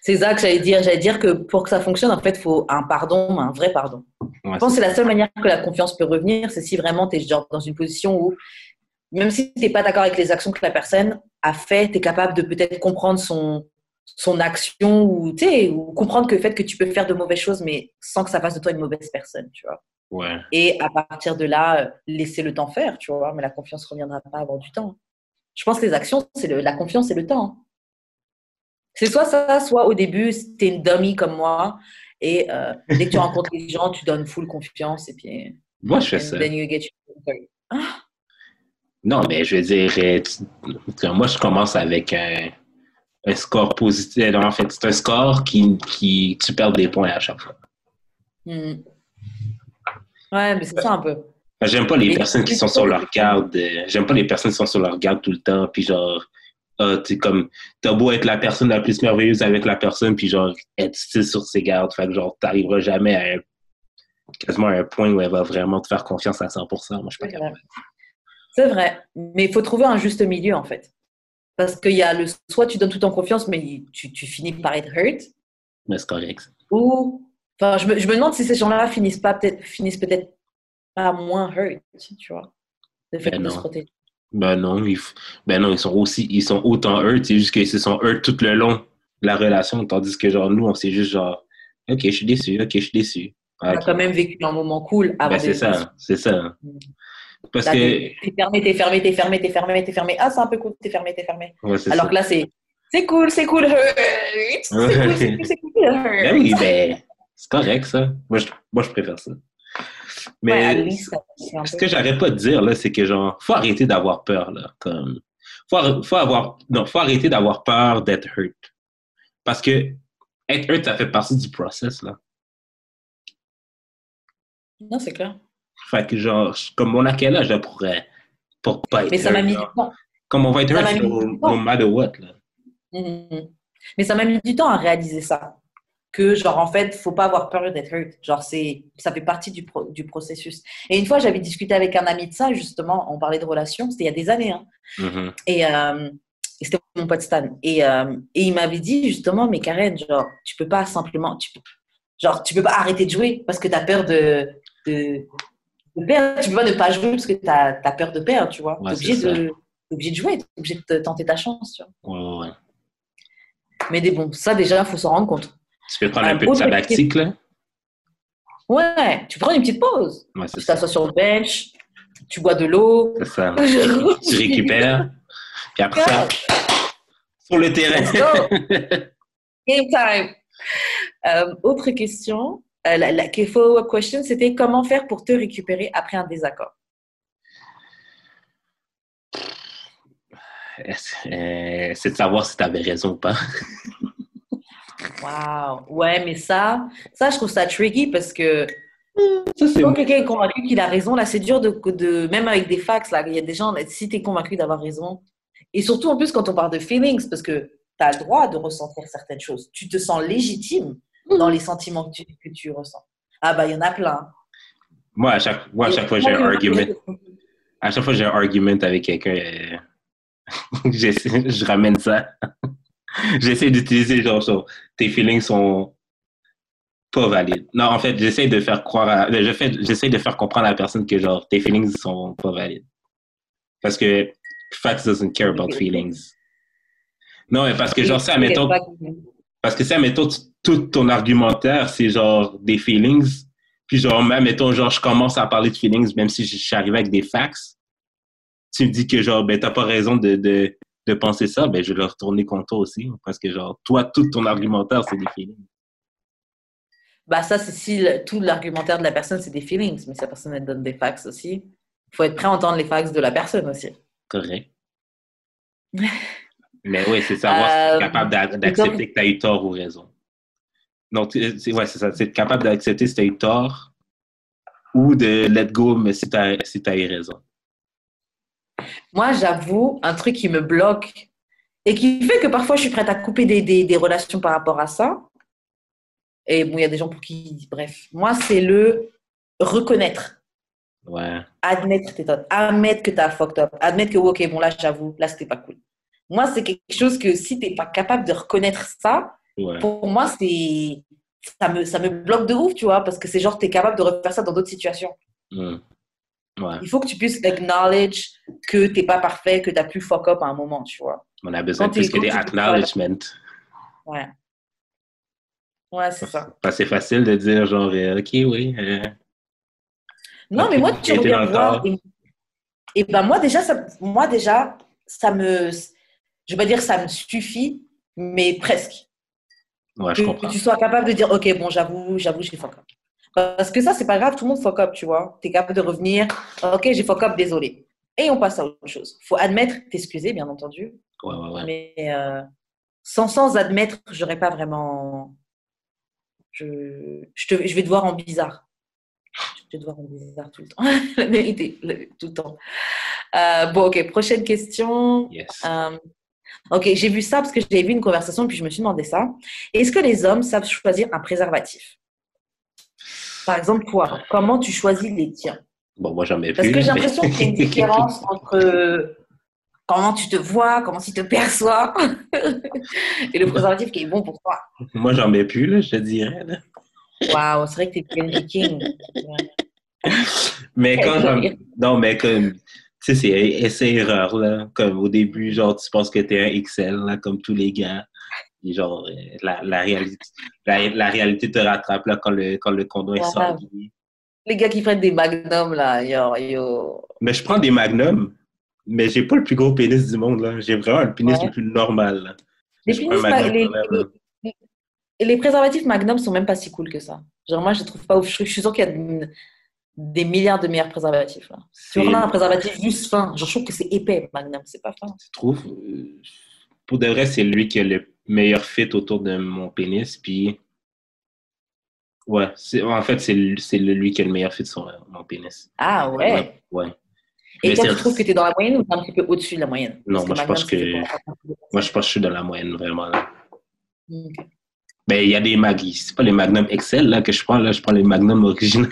C'est ça que j'allais dire. J'allais dire que pour que ça fonctionne, en fait, il faut un pardon, un vrai pardon. Ouais, Je pense que c'est la seule manière que la confiance peut revenir, c'est si vraiment tu es genre dans une position où, même si tu n'es pas d'accord avec les actions que la personne a fait, tu es capable de peut-être comprendre son, son action ou, tu ou comprendre que le fait que tu peux faire de mauvaises choses, mais sans que ça fasse de toi une mauvaise personne, tu vois. Ouais. Et à partir de là, euh, laisser le temps faire, tu vois, mais la confiance ne reviendra pas avant du temps. Je pense que les actions, c'est le- la confiance et le temps. C'est soit ça, soit au début, tu es une dummy comme moi, et euh, dès que tu rencontres les gens, tu donnes full confiance, et puis Moi, je fais ça. then you get your- Non, mais je veux dire, euh, tu- moi, je commence avec un, un score positif. Non, en fait, c'est un score qui, qui tu perds des points à chaque fois. Hmm. Ouais, mais c'est ça un peu. J'aime pas les Mais- personnes qui sont sur leur garde. euh, J'aime pas les personnes qui sont sur leur garde tout le temps. Puis genre, ah, tu sais, comme, t'as beau être la personne la plus merveilleuse avec la personne, puis genre, être sur ses gardes. Fait que genre, t'arriveras jamais à un, quasiment à un point où elle va vraiment te faire confiance à 100%. Moi, je suis pas C'est capable. vrai. C'est vrai. Mais il faut trouver un juste milieu, en fait. Parce qu'il y a le soit tu donnes tout en confiance, mais tu, tu finis par être hurt, Mais c'est correct. ou. Enfin, je me, je me demande si ces gens-là finissent pas peut-être finissent peut-être pas moins hurt, tu vois. Le fait Ben de non. se protéger. Ben non, ils, ben non, ils sont aussi, ils sont autant hurt, c'est juste qu'ils se sont hurt tout le long de la relation, tandis que genre, nous, on s'est juste genre, ok, je suis déçu, ok, je suis déçu. On a quand même vécu un moment cool avant Ben, c'est ça, c'est ça. Parce Là, que, t'es fermé, t'es fermé, t'es fermé, t'es fermé, t'es fermé. Ah, c'est un peu cool, t'es fermé, t'es fermé. ouais, Alors ça. que là, c'est c'est cool, c'est cool, hurt. C'est cool, c'est cool, c'est cool, hurt. Ben oui, ben, c'est correct, ça. Moi, je, moi, je préfère ça. Mais Ouais, ce que j'arrête pas de dire, là, c'est que, genre, faut arrêter d'avoir peur, là. Comme, faut, faut avoir, non, faut arrêter d'avoir peur d'être hurt. Parce que être hurt, ça fait partie du process, là. Non, c'est clair. Fait que, genre, comme on a quel âge, là, pour, euh, pour pas être Mais ça m'a mis du temps. Comme on va être ça hurt, no, no matter what, là. Mhm. Mais ça m'a mis du temps à réaliser ça. Que, genre, en fait, faut pas avoir peur d'être hurt. Genre, c'est, ça fait partie du, pro- du processus. Et une fois, j'avais discuté avec un ami de ça, justement, on parlait de relations, c'était il y a des années, hein. Mhm. Et, euh, et c'était mon pote Stan. Et, euh, et il m'avait dit, justement, mais Karen, genre, tu peux pas simplement, tu peux, genre, tu peux pas arrêter de jouer parce que tu as peur de, de, de perdre. Tu peux pas ne pas jouer parce que tu as, peur de perdre, tu vois. Ouais, t'es obligé, de, t'es obligé de jouer, t'es obligé de te- tenter ta chance, tu vois. Ouais, ouais, ouais. Mais des, bon, ça, déjà, il faut s'en rendre compte. Tu peux prendre un Un peu de sabbatique, là. Ouais, tu prends une petite pause. Ouais, Tu t'assois sur le bench, tu bois de l'eau. C'est ça. tu récupères. Puis après ça, sur le terrain. Game time. Euh, autre question, euh, la, follow-up question, c'était comment faire pour te récupérer après un désaccord? Euh, c'est de savoir si tu avais raison ou pas. Wow. Ouais, mais ça, ça, je trouve ça tricky parce que Ça, c'est quand quelqu'un est convaincu qu'il a raison, là, c'est dur de, de, même avec des facts, là, il y a des gens, si tu es convaincu d'avoir raison, et surtout en plus quand on parle de feelings, parce que tu as le droit de ressentir certaines choses. Tu te sens légitime dans les sentiments que tu, que tu ressens. Ah, bah, il y en a plein. Moi, à chaque, moi, à chaque fois, j'ai un argument. À chaque fois, j'ai un argument avec quelqu'un. euh, je ramène ça. j'essaie d'utiliser genre, genre, tes feelings sont pas valides. Non, en fait, j'essaie de faire croire à, je fais, j'essaie de faire comprendre à la personne que genre tes feelings sont pas valides. Parce que facts doesn't care about feelings. Non, mais parce que genre ça, mettons, parce que ça, mettons, tout ton argumentaire, c'est genre des feelings. Puis genre, même, mettons, genre, je commence à parler de feelings, même si je suis arrivé avec des facts. Tu me dis que genre, ben, t'as pas raison de, de, de penser ça, ben, je vais le retourner contre toi aussi. Parce que genre, toi, tout ton argumentaire, c'est des feelings. Bah, ça, c'est si le- tout l'argumentaire de la personne, c'est des feelings, mais si la personne, elle donne des facts aussi, il faut être prêt à entendre les facts de la personne aussi. Correct. Mais oui, c'est savoir si Euh, t'es capable d'a- d'accepter que tu as eu tort ou raison. Donc, tu- c'est ouais, ça. C'est capable d'accepter si tu as eu tort ou de let go, mais si tu as, si t'as eu raison. Moi, j'avoue, un truc qui me bloque et qui fait que parfois je suis prête à couper des, des, des relations par rapport à ça. Et bon, il y a des gens pour qui, bref, moi, c'est le reconnaître. Ouais. Admettre tes torts. Admettre que tu as fucked up. Admettre que, ok, bon, là, j'avoue, là, c'était pas cool. Moi, c'est quelque chose que si tu n'es pas capable de reconnaître ça, Ouais. pour moi, c'est. Ça me, ça me bloque de ouf, tu vois, parce que c'est genre, tu es capable de refaire ça dans d'autres situations. Hmm. Ouais. Il faut que tu puisses acknowledge que t'es pas parfait, que tu as pu fuck up à un moment, tu vois. On a besoin Quand de plus que des acknowledgements. Ouais. Ouais, c'est ça. Parce que C'est facile de dire, genre, euh, OK, oui. euh, Non, mais moi, tu reviens voir. Et, et ben, moi, déjà, ça, moi, déjà, ça me. Je vais pas dire ça me suffit, mais presque. Ouais, je comprends. que tu sois capable de dire, OK, bon, j'avoue, j'avoue, j'ai fuck up. Parce que ça, c'est pas grave, tout le monde fuck up, tu vois. Tu es capable de revenir, OK, j'ai fuck up, désolé. Et on passe à autre chose. faut admettre, t'excuser, bien entendu. Ouais, ouais, ouais. Mais euh, sans, sans admettre, j'aurais pas vraiment. Je, je, te- je vais te voir en bizarre. Je vais te voir en bizarre tout le temps. La vérité, tout le temps. Euh, bon, ok, prochaine question. Yes. Euh, ok, j'ai vu ça parce que j'ai vu une conversation puis je me suis demandé ça. Est-ce que les hommes savent choisir un préservatif? Par exemple, toi, comment tu choisis les tiens? Bon, moi, j'en mets Parce plus. que j'ai mais- l'impression qu'il y a une différence entre euh, comment tu te vois, comment tu te perçois et le préservatif qui est bon pour toi. moi, j'en mets plus, là, je te dirais. Waouh, c'est vrai que t'es bien viking. Mais quand j'en... Non, mais comme... Tu sais, c'est essai-erreur, là. Comme au début, genre, tu penses que t'es un XL, là, comme tous les gars. Genre, euh, la, la, réalité, la, la réalité te rattrape, là, quand le, quand le condom est sorti. Les gars qui prennent des magnums, là, yo, yo. Mais je prends des magnums, mais j'ai pas le plus gros pénis du monde, là. J'ai vraiment le pénis Ouais. le plus normal, là. Les, pénis ma- magnum les, là. les- les préservatifs magnum sont même pas si cool que ça. Genre, moi, je trouve pas ouf. Je, je suis sûre qu'il y a de- des milliards de meilleurs préservatifs, là. Tu prends un préservatif juste fin. Genre, je trouve que c'est épais, magnum. C'est pas fin. Je trouve, euh, pour de vrai, c'est lui qui a le meilleur fit autour de mon pénis. Puis, ouais, en fait, c'est lui qui a le meilleur fit sur euh, mon pénis. Ah ouais. Ouais. ouais. Et toi, tu trouves que t'es dans la moyenne ou un petit peu au-dessus de la moyenne? Non, moi, je Magnum, pense que- Moi, je pense que je suis dans la moyenne, vraiment. Là. Ben, il y a des magnums. C'est pas les magnums Excel là, que je prends, là. Je prends les magnums originaux.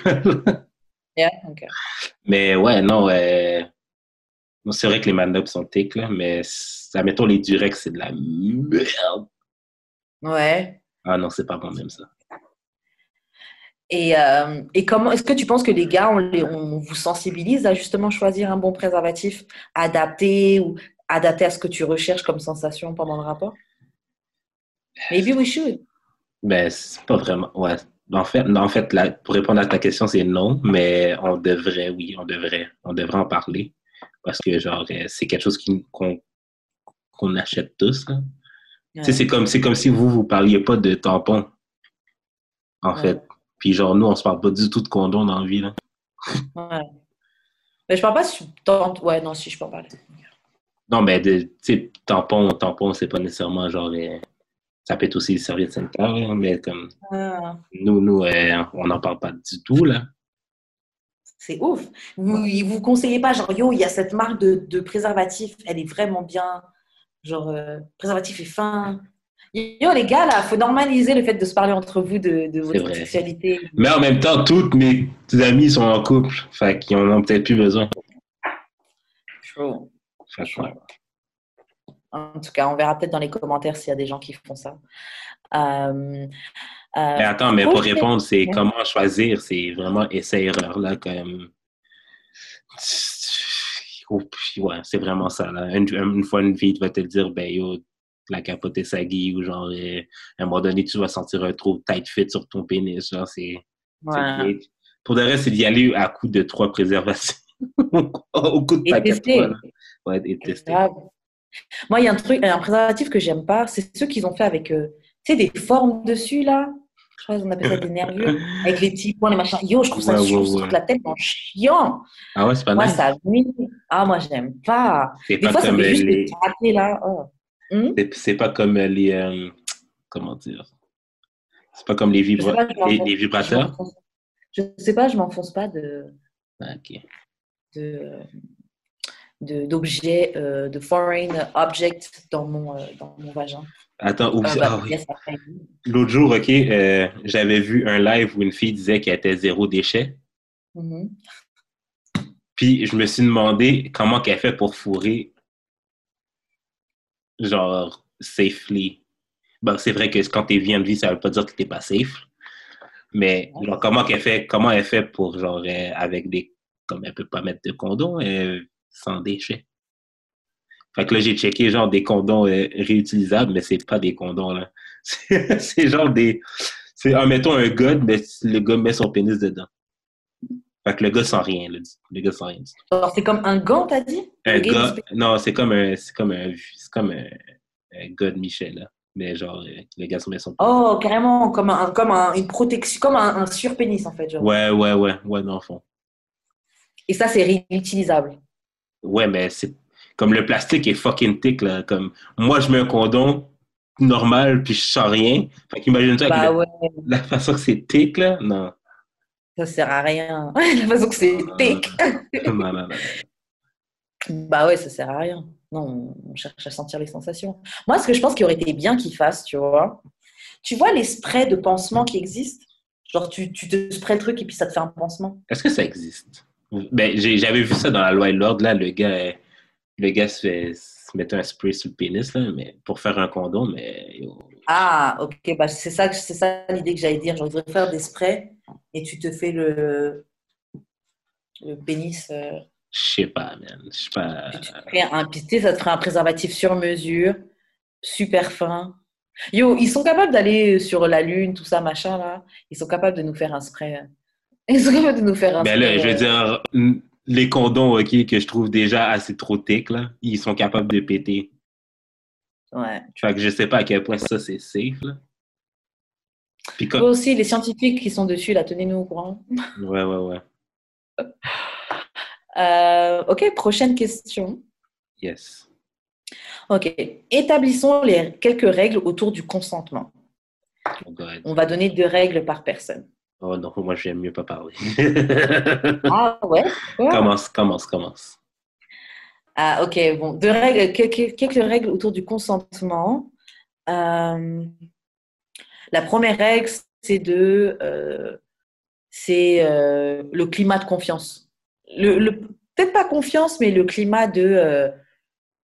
Yeah, ok. Mais ouais, non, euh, c'est vrai que les magnums sont thick, là, mais ça, mettons, les Durex, c'est de la merde. Ouais. Ah non, c'est pas bon, même ça. Et, euh, et comment est-ce que tu penses que les gars, on, les- on vous sensibilise à justement choisir un bon préservatif adapté ou adapté à ce que tu recherches comme sensation pendant le rapport? Maybe we should. Ben, c'est pas vraiment. Ouais. En fait, en fait là, pour répondre à ta question, c'est non, mais on devrait, oui, on devrait. On devrait en parler. Parce que, genre, euh, c'est quelque chose qu'on achète tous. c'est comme, c'est comme si vous, vous parliez pas de tampons. En Ouais. fait. Puis, genre, nous, on se parle pas du tout de condom dans la vie. Là. Ouais. Mais je parle pas si tente. Ouais, non, si je peux en parler. Non, mais, de- tu sais, tampon, tampon, c'est pas nécessairement genre. euh, ça peut être aussi des serviettes sanitaires, mais comme Ah, nous, nous, euh, on n'en parle pas du tout, là. C'est ouf. Vous, vous conseillez pas, genre, yo, il y a cette marque de, de préservatif, elle est vraiment bien. Genre, euh, préservatif est fin. Yo, les gars, là, faut normaliser le fait de se parler entre vous de, de votre sexualité. Mais en même temps, toutes mes amis sont en couple. Fait qu'ils en ont peut-être plus besoin. True. En tout cas, on verra peut-être dans les commentaires s'il y a des gens qui font ça. Euh, Mais attends, mais pour répondre, c'est comment choisir, c'est vraiment essai-erreur, là, comme... Oh, ouais, c'est vraiment ça, là. Une, une fois, une fille va te dire, ben yo, la capote est sagui, ou genre, euh, à un moment donné, tu vas sentir un trop tight fit sur ton pénis, genre, c'est... ouais. Pour de vrai, c'est d'y aller à coup de trois préservations. Au coup de trois, là. Ouais, et tester. Moi, il y a un truc, un préservatif que j'aime pas, c'est ceux qu'ils ont fait avec, euh, tu sais, des formes dessus, là. Je crois qu'on appelle ça des nervures. Avec les petits points, les machins. Yo, je trouve ça, Ouais, je trouve ouais. la tête en chiant. Ah ouais, c'est pas Moi, nice. ça nuit. Ah, moi, j'aime pas. C'est Des pas fois, ça comme fait juste les... là. Oh. Hum? C'est- pas comme les. euh, comment dire? C'est pas comme les, vibra- pas, les, les vibrateurs? Je sais pas, je m'enfonce pas de Ah, ok. de- de- d'objets, euh, de foreign objects dans mon, euh, dans mon vagin. Attends, oublie ça. bah, Ah oui. L'autre jour, ok, euh, j'avais vu un live où une fille disait qu'elle était zéro déchet. Mhm. Puis je me suis demandé comment qu'elle fait pour fourrer, genre, safely. Bon, c'est vrai que quand t'es vie en vie, ça veut pas dire que t'es pas safe. Mais genre, comment qu'elle fait, comment elle fait pour, genre, euh, avec des, comme elle peut pas mettre de condom euh, sans déchets. Fait que là, j'ai checké, genre, des condoms euh, réutilisables, mais c'est pas des condoms, là. C'est genre des, c'est, mettons un god, mais le gars met son pénis dedans. Fait que le gars rien. Le gars rien. Alors, c'est comme un gant, t'as dit? Un gars, non, c'est comme un, c'est comme un, c'est comme un, un gars de Michel, là. Mais genre, euh, le gars se met son Oh, carrément, comme, un, comme un- une protection, comme un, un surpénis, en fait. Genre. Ouais, ouais, ouais, ouais, dans le fond. Et ça, c'est réutilisable. Ouais, mais c'est comme le plastique est fucking thick, là. Comme moi, je mets un condom normal, puis je sens rien. Fait qu'imagine-toi Bah ouais, la façon que c'est thick, là. Non. ça sert à rien. La façon que c'est thick. non, non, non. Bah ouais, ça sert à rien. Non, on cherche à sentir les sensations. Moi, ce que je pense qu'il aurait été bien qu'ils fassent, tu vois, tu vois les sprays de pansement qui existent? Genre, tu, tu te sprays le truc et puis ça te fait un pansement. Est-ce que ça existe? Ben, j'avais vu ça dans la loi et l'ordre, là, le gars, le gars se, fait, se mettait un spray sur le pénis, là, mais pour faire un condom, mais Ah, ok, bah c'est ça, c'est ça l'idée que j'allais dire. Je voudrais faire des sprays et tu te fais le, le pénis. euh, je sais pas, man. Je sais pas. puis tu te fais un, puis ça te ferait un préservatif sur mesure, super fin. Yo, ils sont capables d'aller sur la Lune, tout ça, machin, là. Ils sont capables de nous faire un spray. Ils sont capables de nous faire un Ben là, spray, je veux euh, dire, les condoms, OK, que je trouve déjà assez trop thick, là, ils sont capables de péter. Ouais. Fait que je sais pas à quel point ça, c'est safe, là. Puis Toi comme... aussi, les scientifiques qui sont dessus, là, tenez-nous au courant. Ouais, ouais, ouais. Euh, ok, prochaine question. Yes. Ok, établissons les, quelques règles autour du consentement. Oh. On va donner deux règles par personne. Oh non, moi, j'aime mieux pas parler. Ah ouais? Commence, commence, commence. Ah ok, bon, deux règles, quelques, règles autour du consentement. Euh, la première règle, c'est de, euh, c'est euh, le climat de confiance. Le, le- peut-être pas confiance, mais le climat de,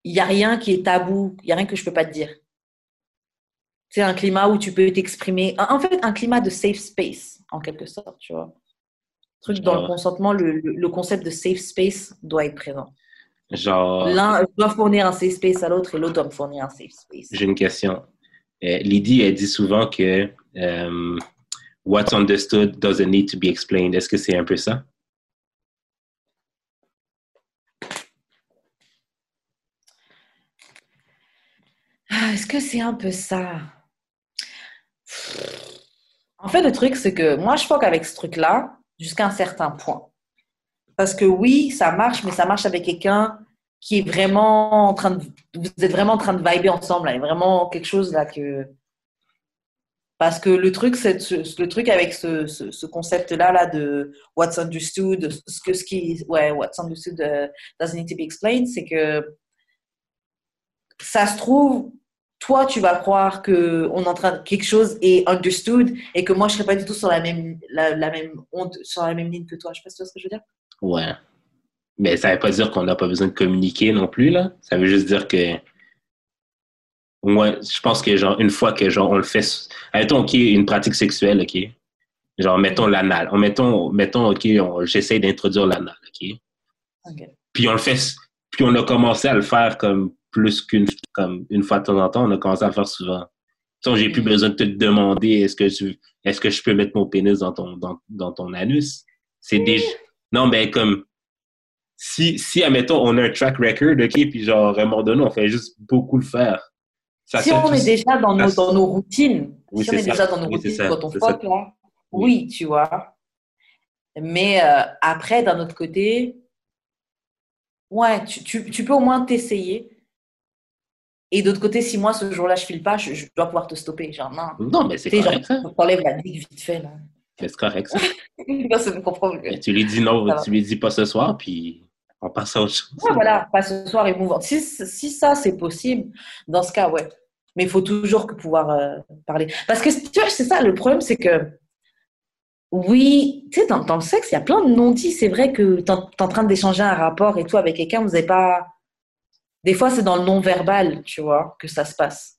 il y a rien qui est tabou, il y a rien que je peux pas te dire. C'est un climat où tu peux t'exprimer. En fait, un climat de safe space, en quelque sorte, tu vois. Truc dans le consentement, le, le- concept de safe space doit être présent. Genre, L'un doit fournir un safe space à l'autre et l'autre doit me fournir un safe space. j'ai une question. Euh, Lydie, elle dit souvent que euh, what's understood doesn't need to be explained. Est-ce que c'est un peu ça? Ah, Est-ce que c'est un peu ça? En fait, le truc, c'est que moi, je fuck avec ce truc-là jusqu'à un certain point. Parce que oui, ça marche, mais ça marche avec quelqu'un qui est vraiment en train de... Vous êtes vraiment en train de vibrer ensemble. Il y a vraiment quelque chose là que... Parce que le truc, c'est ce- le truc avec ce, ce, ce concept-là là, de what's understood, ce que ce qui, ouais, what's understood uh, doesn't need to be explained, c'est que ça se trouve, toi, tu vas croire que on est en train quelque chose est understood et que moi, je serais pas du tout sur la même la, la même onde, sur la même ligne que toi. Je sais pas si tu vois ce que je veux dire. Ouais. Mais ça veut pas dire qu'on n'a pas besoin de communiquer non plus, là. Ça veut juste dire que. Moi, je pense que, genre, une fois que, genre, on le fait. Mettons, OK, une pratique sexuelle, OK. Genre, mettons l'anal. On- Mettons, mettons OK, j'essaie d'introduire l'anal, OK. Ok. Puis on le fait. Puis on a commencé à le faire comme plus qu'une comme une fois de temps en temps. On a commencé à le faire souvent. J'ai plus besoin de te demander est-ce que tu est-ce que je peux mettre mon pénis dans ton dans, dans ton anus? C'est déjà. Non, mais comme si, si, admettons, on a un track record, OK, puis genre, à un moment donné, on fait juste beaucoup le faire. Ça si on est déjà dans nos, dans nos routines, Oui, si on est déjà dans nos Oui, routines quand on fuck, là, Oui. oui, tu vois. Mais euh, après, d'un autre côté, ouais, tu, tu, tu peux au moins t'essayer. Et d'autre côté, si moi, ce jour-là, je file pas, je, je dois pouvoir te stopper. Genre, non. Non, mais c'est correct, genre, t'enlèves la digue vite fait, là. Mais C'est correct, ça. Comprend. Mais tu lui dis non, Ça va. tu lui dis pas ce soir, puis on passe à autre chose. Ouais, voilà, pas ce soir émouvant. Si, si ça, c'est possible, dans ce cas, ouais. Mais il faut toujours que pouvoir euh, parler. Parce que, tu vois, c'est ça, le problème, c'est que, Oui, tu sais, dans, dans le sexe, il y a plein de non-dits. C'est vrai que tu es en train d'échanger un rapport et tout avec quelqu'un, vous n'avez pas. Des fois, c'est dans le non-verbal, tu vois, que ça se passe.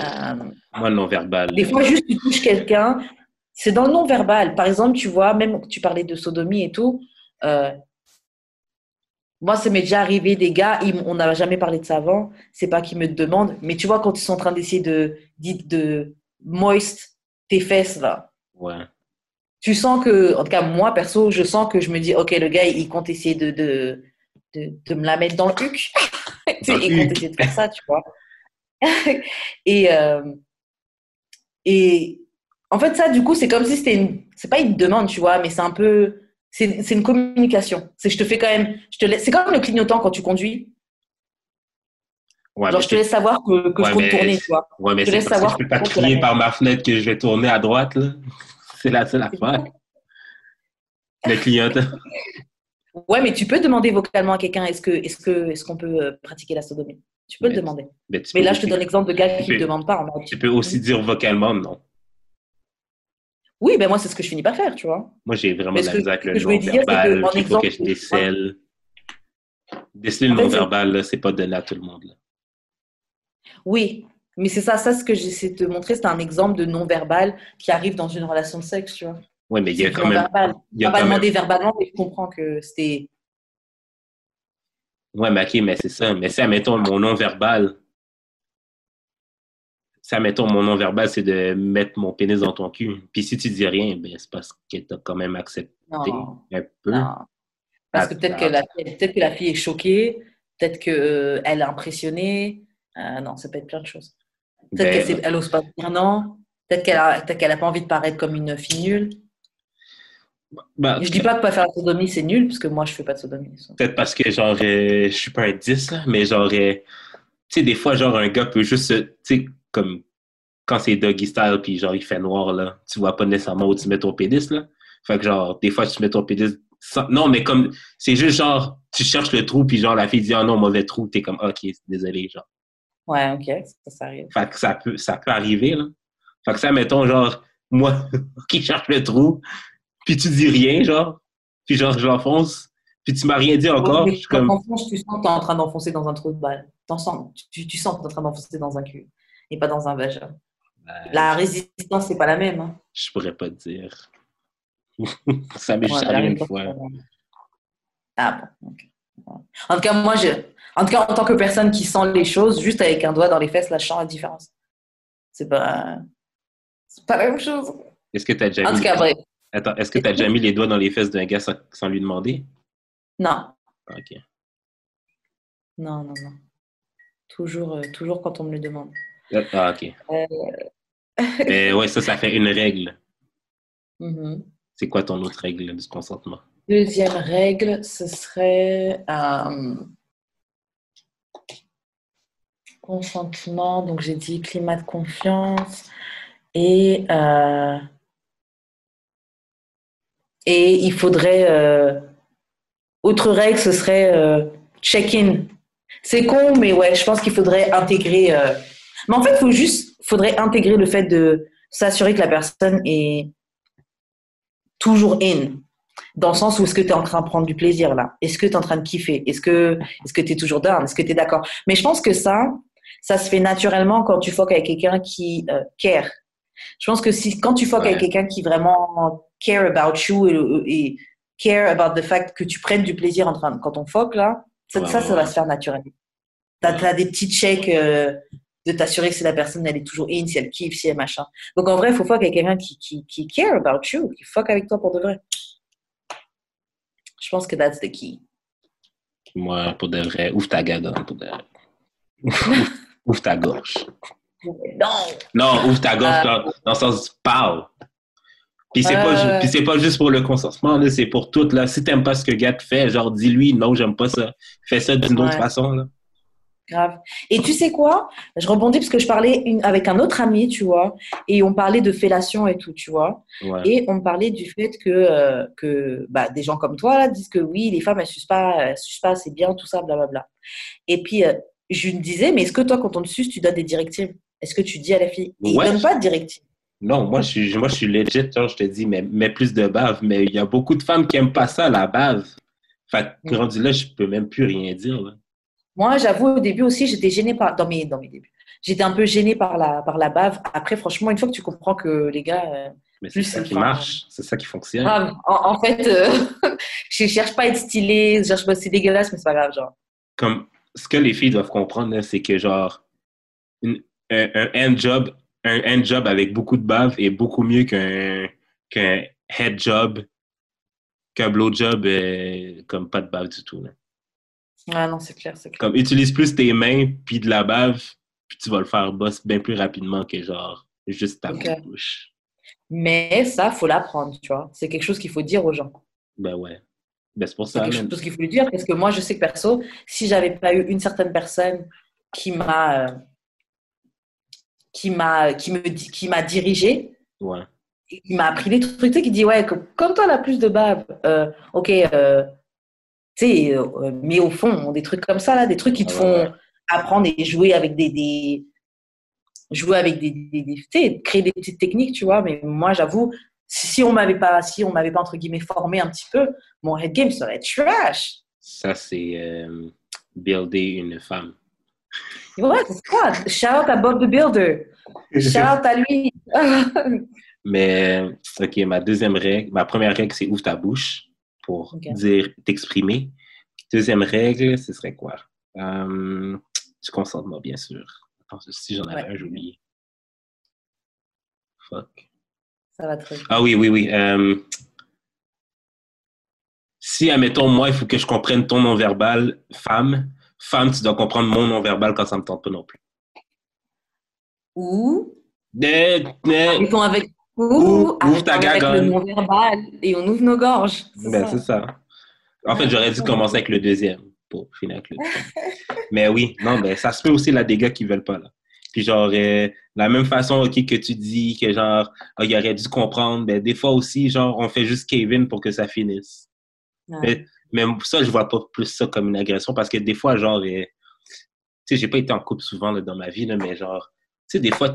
Euh, Moi, non-verbal. des fois, juste tu touches quelqu'un, c'est dans le non-verbal. Par exemple, tu vois, même tu parlais de sodomie et tout, euh, moi, ça m'est déjà arrivé des gars, ils- on n'a jamais parlé de ça avant, c'est pas qu'ils me demandent, mais tu vois, quand ils sont en train d'essayer de, de, de moist tes fesses, là, Ouais. tu sens que, en tout cas, moi, perso, je sens que je me dis, OK, le gars, il compte essayer de, de, de, de me la mettre dans le huc. Huc. essayer de faire ça, tu vois. et, euh, et en fait, ça, du coup, c'est comme si c'était une, c'est pas une demande, tu vois, mais c'est un peu, c'est une communication. C'est je te fais quand même, je te laisse, c'est comme le clignotant quand tu conduis. Ouais, Genre, je te laisse savoir que, que Ouais, je compte mais- tourner, tu vois. Ouais, mais Je te laisse que savoir je peux pas crier par ma fenêtre que je vais tourner à droite, là. C'est la seule affaire. Le clignotant. Ouais, mais tu peux demander vocalement à quelqu'un, est-ce que, est-ce que, est-ce qu'on peut euh, pratiquer la sodomie? Tu peux Mais- le demander. Mais, là, je te donne l'exemple de gars qui ne demandent pas. en Tu peux aussi dire vocalement non. Oui, ben moi, c'est ce que je finis par faire, tu vois. Moi, j'ai vraiment de la misère avec le non-verbal, qu'il faut que je décèle. Déceler le non-verbal, c'est pas donné à tout le monde. Là. Oui, mais c'est ça, ça, ce que j'essaie de te montrer, c'est un exemple de non-verbal qui arrive dans une relation de sexe, tu vois. Ouais, mais il y a quand même. non-verbal. Il y On a va quand même... demander verbalement, mais je comprends que c'était. Ouais, mais ok, mais c'est ça. Mais si, admettons, mon non-verbal. Si, admettons, mon non-verbal, c'est de mettre mon pénis dans ton cul. Puis si tu dis rien, ben, c'est parce que t'as quand même accepté Non, un peu. non. Parce que Ah, peut-être que, la, peut-être que la fille est choquée, peut-être qu'elle est impressionnée. Euh, non, ça peut être plein de choses. Peut-être Ben, qu'elle n'ose pas dire non. Peut-être qu'elle a, peut-être qu'elle a pas envie de paraître comme une fille nulle. Et je dis pas que pas faire la sodomie, c'est nul, parce que moi, je fais pas de sodomie. Peut-être parce que, genre, euh, je suis pas un 10, là, mais genre, euh, tu sais, des fois, genre, un gars peut juste, se- tu sais, comme quand c'est doggy style, puis genre, il fait noir, là, tu vois pas nécessairement où tu mets ton pénis, là. Fait que, genre, des fois, tu mets ton pénis sans- Non, mais comme, c'est juste, genre, tu cherches le trou, puis genre, la fille dit, ah non, mauvais trou, t'es comme, ok, désolé, genre. Ouais, ok, ça, ça arrive. Fait que ça peut, ça peut arriver, là. Fait que ça, mettons, genre, moi, qui cherche le trou, puis tu dis rien, genre, puis genre, je l'enfonce, puis tu m'as rien dit encore, Mais je comme, tu sens que t'es en train d'enfoncer dans un trou de balle. Sens, tu, tu sens que t'es en train d'enfoncer dans un cul et pas dans un vagin. ben, La résistance, c'est pas la même. Hein. Je pourrais pas te dire. ça m'est Ouais, juste la arrivé une fois. Ah bon. En tout cas, moi, je, en tout cas, en tant que personne qui sent les choses, juste avec un doigt dans les fesses, là, je sens la différence. C'est pas, c'est pas la même chose. Est-ce que tu as déjà En mis... tout cas, bref. Attends, est-ce que tu déjà mis les doigts dans les fesses d'un gars sans, sans lui demander? Non, Ok. non, non, non. Toujours, euh, toujours quand on me le demande. Ah, ok. Euh. Mais ouais, ça, ça fait une règle. Mhm. C'est quoi ton autre règle du consentement? Deuxième règle, ce serait euh, consentement. Donc j'ai dit climat de confiance et euh, et il faudrait euh, autre règle, ce serait euh, check-in. C'est con, mais ouais, je pense qu'il faudrait intégrer. euh, Mais en fait, il faut juste, faudrait intégrer le fait de s'assurer que la personne est toujours in. Dans le sens où est-ce que tu es en train de prendre du plaisir là? Est-ce que tu es en train de kiffer? Est-ce que est-ce que tu es toujours down? Est-ce que tu es d'accord? Mais je pense que ça, ça se fait naturellement quand tu foques avec quelqu'un qui euh, care. Je pense que si quand tu foques Ouais. avec quelqu'un qui vraiment care about you et, et care about the fact que tu prennes du plaisir en train quand on foque là, ça, Ouais, ça, ouais, ça va se faire naturellement. T'as as des petits checks euh, de t'assurer que si la personne elle est toujours in, si elle kiffe, si elle machin. Donc en vrai, il faut fuck avec quelqu'un qui, qui, qui care about you, qui fuck avec toi pour de vrai. Je pense que that's the key. Moi, pour de vrai, ouvre ta gadonne, pour de vrai. ouvre ta gorge. Non! Non, ouvre ta gorge Euh. dans, dans le sens pow. Puis c'est pas, ouais. puis c'est pas juste pour le consentement, là, c'est pour tout. Là. Si t'aimes pas ce que Gat fait, genre dis-lui non, j'aime pas ça. Fais ça d'une autre façon. Là. Grave. Et tu sais quoi? Je rebondis parce que je parlais une- avec un autre ami, tu vois, et on parlait de fellation et tout, tu vois. Ouais. Et on parlait du fait que, euh, que bah, des gens comme toi là, disent que oui, les femmes, elles sucent pas, elles sucent pas, c'est bien, tout ça, blablabla. Et puis, euh, je me disais, mais est-ce que toi, quand on te suce, tu donnes des directives? Est-ce que tu dis à la fille Et Ouais. Ils donnent pas de directives? Non, moi, je suis, moi, je suis legit, genre, je te dis, mais, mais plus de bave. Mais il y a beaucoup de femmes qui aiment pas ça, la bave. Fait que, Mm. rendu là, je peux même plus rien dire, là. Moi, j'avoue, au début aussi, j'étais gênée par, dans mes, dans mes débuts. J'étais un peu gênée par la, par la bave. Après, franchement, une fois que tu comprends que les gars, euh, Mais c'est ça qui marche, c'est ça qui fonctionne. En, en fait, euh, je cherche pas à être stylée, je cherche pas, c'est dégueulasse, mais c'est pas grave, genre. Comme, ce que les filles doivent comprendre, c'est que, genre, une- un, un hand job, un hand job avec beaucoup de bave est beaucoup mieux qu'un head job, qu'un blow job, euh, comme pas de bave du tout, là. Ah non, c'est clair, c'est clair. Comme, utilise plus tes mains, puis de la bave, puis tu vas le faire boss bien plus rapidement que, genre, juste ta Ok. petite bouche. Mais ça, faut l'apprendre, tu vois. C'est quelque chose qu'il faut dire aux gens. Ben ouais. Ben c'est pour C'est ça, quelque man. chose qu'il faut lui dire parce que moi, je sais que perso, si j'avais pas eu une certaine personne qui m'a, euh, qui m'a, qui me, qui m'a Ouais. qui m'a appris des trucs, tu sais, qui dit ouais, comme, toi, la plus de bave, euh, ok, euh, tu sais, euh, mais au fond, des trucs comme ça là, des trucs qui te Ouais, font apprendre et jouer avec des, des jouer avec des, des, des- tu sais, créer des petites techniques, tu vois. Mais moi, j'avoue, si, si on m'avait pas, si on m'avait pas entre guillemets formé un petit peu, mon head game serait trash. Ça, c'est euh, builder une femme. Ouais, c'est ça. Shout out à Bob the Builder. Shout out à lui. Mais, OK, ma deuxième règle, ma première règle, c'est ouvre ta bouche pour dire, t'exprimer. Deuxième règle, ce serait quoi? Euh, du consentement, bien sûr. Attends, si j'en avais Ouais. un, j'ai oublié. Fuck. ça va très bien. Ah oui, oui, oui. euh, si, admettons, moi, il faut que je comprenne ton non-verbal, femme, femme, tu dois comprendre mon non-verbal quand ça me tente pas non plus. Ou? Eh, eh, mettons avec ou, ouvre ta avec le non-verbal et on ouvre nos gorges. Ben, c'est ça. En fait, j'aurais dû commencer avec le deuxième pour finir avec le deuxième. Mais oui, non, ben, ça se peut aussi, là, des gars qui veulent pas, là. Puis genre, euh, la même façon, OK, que tu dis que genre, ah, il aurait dû comprendre, ben, des fois aussi, genre, on fait juste Kevin pour que ça finisse. Ouais. Mais, ça, je vois pas plus ça comme une agression parce que des fois, genre, euh, tu sais, j'ai pas été en couple souvent là, dans ma vie, là, mais genre, tu sais, des fois,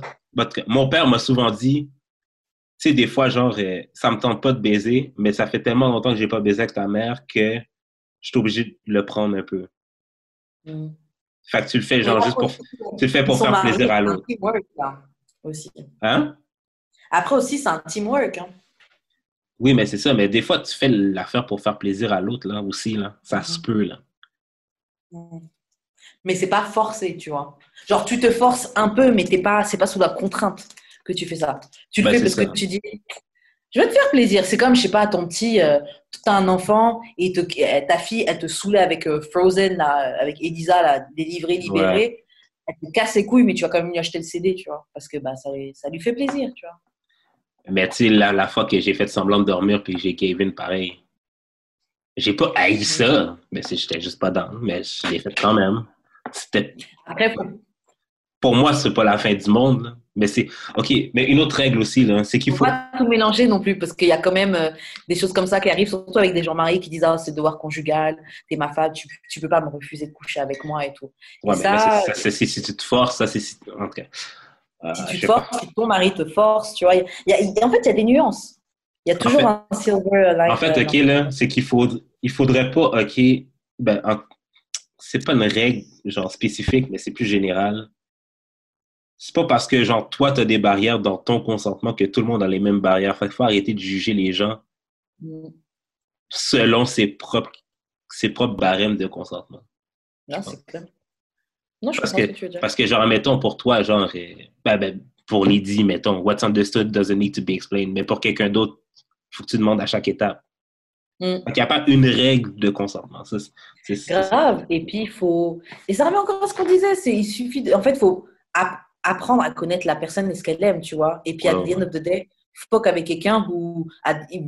mon père m'a souvent dit, tu sais, des fois, genre, euh, ça me tente pas de baiser, mais ça fait tellement longtemps que j'ai pas baisé avec ta mère que je suis obligé de le prendre un peu. Mm. Fait que tu le fais, genre, juste pour, tu le fais pour faire mariés, plaisir à c'est un l'autre. aussi. Hein? Après aussi, c'est un teamwork. Hein. Oui, mais c'est ça. Mais des fois, tu fais l'affaire pour faire plaisir à l'autre, là, aussi, là. Ça se Mhm. peut, là. Mm. Mais c'est pas forcé, tu vois. Genre, tu te forces un peu, mais t'es pas, c'est pas sous la contrainte que tu fais ça. Tu le Bah, fais parce ça. que tu dis, je vais te faire plaisir. C'est comme, je sais pas, ton petit, euh, t'as un enfant et te- ta fille, elle te saoulait avec euh, Frozen, là, avec Elisa, là, délivré, libéré. Elle te casse les couilles, mais tu vas quand même lui acheter le CD, tu vois. Parce que bah, ça, ça lui fait plaisir, tu vois. Mais tu sais, la, la fois que j'ai fait semblant de dormir puis j'ai Kevin pareil, j'ai pas haï ça, mais c'est- j'étais juste pas dans, mais je l'ai fait quand même. C'était, Après, pour moi, c'est pas la fin du monde, là. mais c'est, ok, mais une autre règle aussi, là, c'est qu'il faut faut, pas tout mélanger non plus, parce qu'il y a quand même euh, des choses comme ça qui arrivent, surtout avec des gens mariés qui disent Ah, c'est devoir conjugal, t'es ma femme, tu, tu peux pas me refuser de coucher avec moi et tout. ouais, Et mais ça, c'est- si, tu te forces, ça c'est en tout cas. Euh, Si tu forces, si ton mari te force, tu vois. Y a, y a- en fait, il y a des nuances. Il y a toujours fait- un silver line. En fait, ok, là, c'est qu'il faut, il faudrait pas, ok, ben, en- c'est pas une règle, genre, spécifique, mais c'est plus général. C'est pas parce que, genre, toi, t'as des barrières dans ton consentement que tout le monde a les mêmes barrières. Fait qu'il faut arrêter de juger les gens non. selon ses propres, ses propres barèmes de consentement. Non, c'est clair. Non, je Parce que, que tu veux dire. parce que, genre, mettons, pour toi, genre, euh, ben, ben, pour Lydie, mettons, what's understood doesn't need to be explained. Mais pour quelqu'un d'autre, faut que tu demandes à chaque étape. Mm. Fait qu'il n'y a pas une règle de consentement. C'est- Grave. Et puis, il faut. Et ça revient encore à ce qu'on disait. Il suffit. De... En fait, il faut app- apprendre à connaître la personne et ce qu'elle aime, tu vois. Et puis, à the end of the day, fuck avec quelqu'un who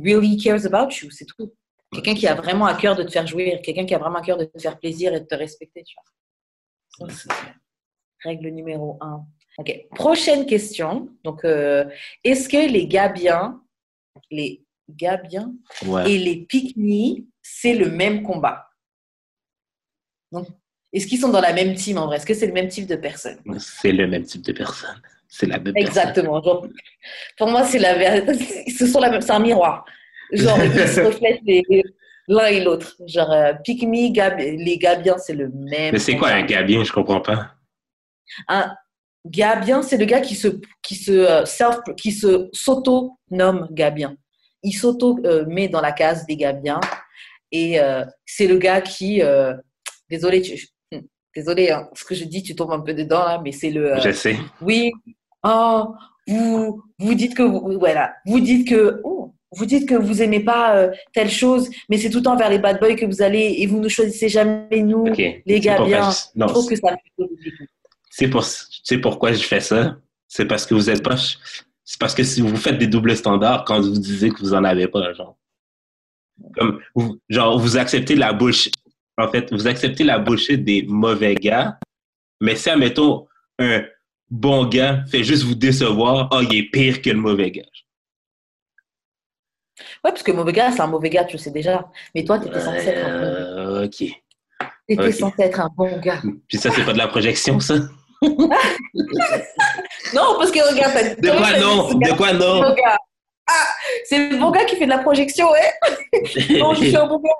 really cares about you, c'est tout. Quelqu'un qui a vraiment à cœur de te faire jouir, quelqu'un qui a vraiment à cœur de te faire plaisir et de te respecter, tu vois. Ça, règle numéro un. Ok. Prochaine question. Donc, euh, est-ce que les gars bien, les gars bien Ouais. et les pique-niques, c'est le même combat? Donc, est-ce qu'ils sont dans la même team en vrai? Est-ce que c'est le même type de personne? C'est le même type de personne. C'est la même personne. Exactement. Genre, pour moi, c'est la. Ce sont la même. C'est un miroir. Genre, ils se reflètent les- l'un et l'autre. Genre, euh, pick me, Gab- les Gabiens, c'est le même. Mais c'est quoi un gabien? Je comprends pas. Un Gabien, c'est le gars qui se, qui se euh, self, qui se s'auto nomme Gabien. Il s'auto euh, met dans la case des Gabiens et euh, c'est le gars qui, euh, désolé, tu, désolé, hein, ce que je dis, tu tombes un peu dedans là, mais c'est le, Je sais. oui, oh, vous, vous dites que vous, voilà, vous dites que, oh, vous dites que vous aimez pas euh, telle chose, mais c'est tout le temps vers les bad boys que vous allez et vous ne choisissez jamais nous, les gars bien. je- Non, Je trouve que ça c'est pour, c'est pourquoi je fais ça. C'est parce que vous êtes pas. C'est parce que si vous faites des doubles standards quand vous disiez que vous en avez pas, genre. Comme, vous, genre, vous acceptez la bullshit. En fait, vous acceptez la bullshit des mauvais gars, mais si, admettons, un bon gars fait juste vous décevoir, oh, il est pire que le mauvais gars. Ouais, parce que mauvais gars, c'est un mauvais gars, tu le sais déjà. Mais toi, tu étais censé être un bon gars. Euh, ok. T'étais ok. censé être un bon gars. Puis ça, c'est pas de la projection, ça? Non, parce que regarde, t'as De quoi non? De quoi non? Ah, c'est le bon gars qui fait de la projection, ouais. Non, je suis un bon gars.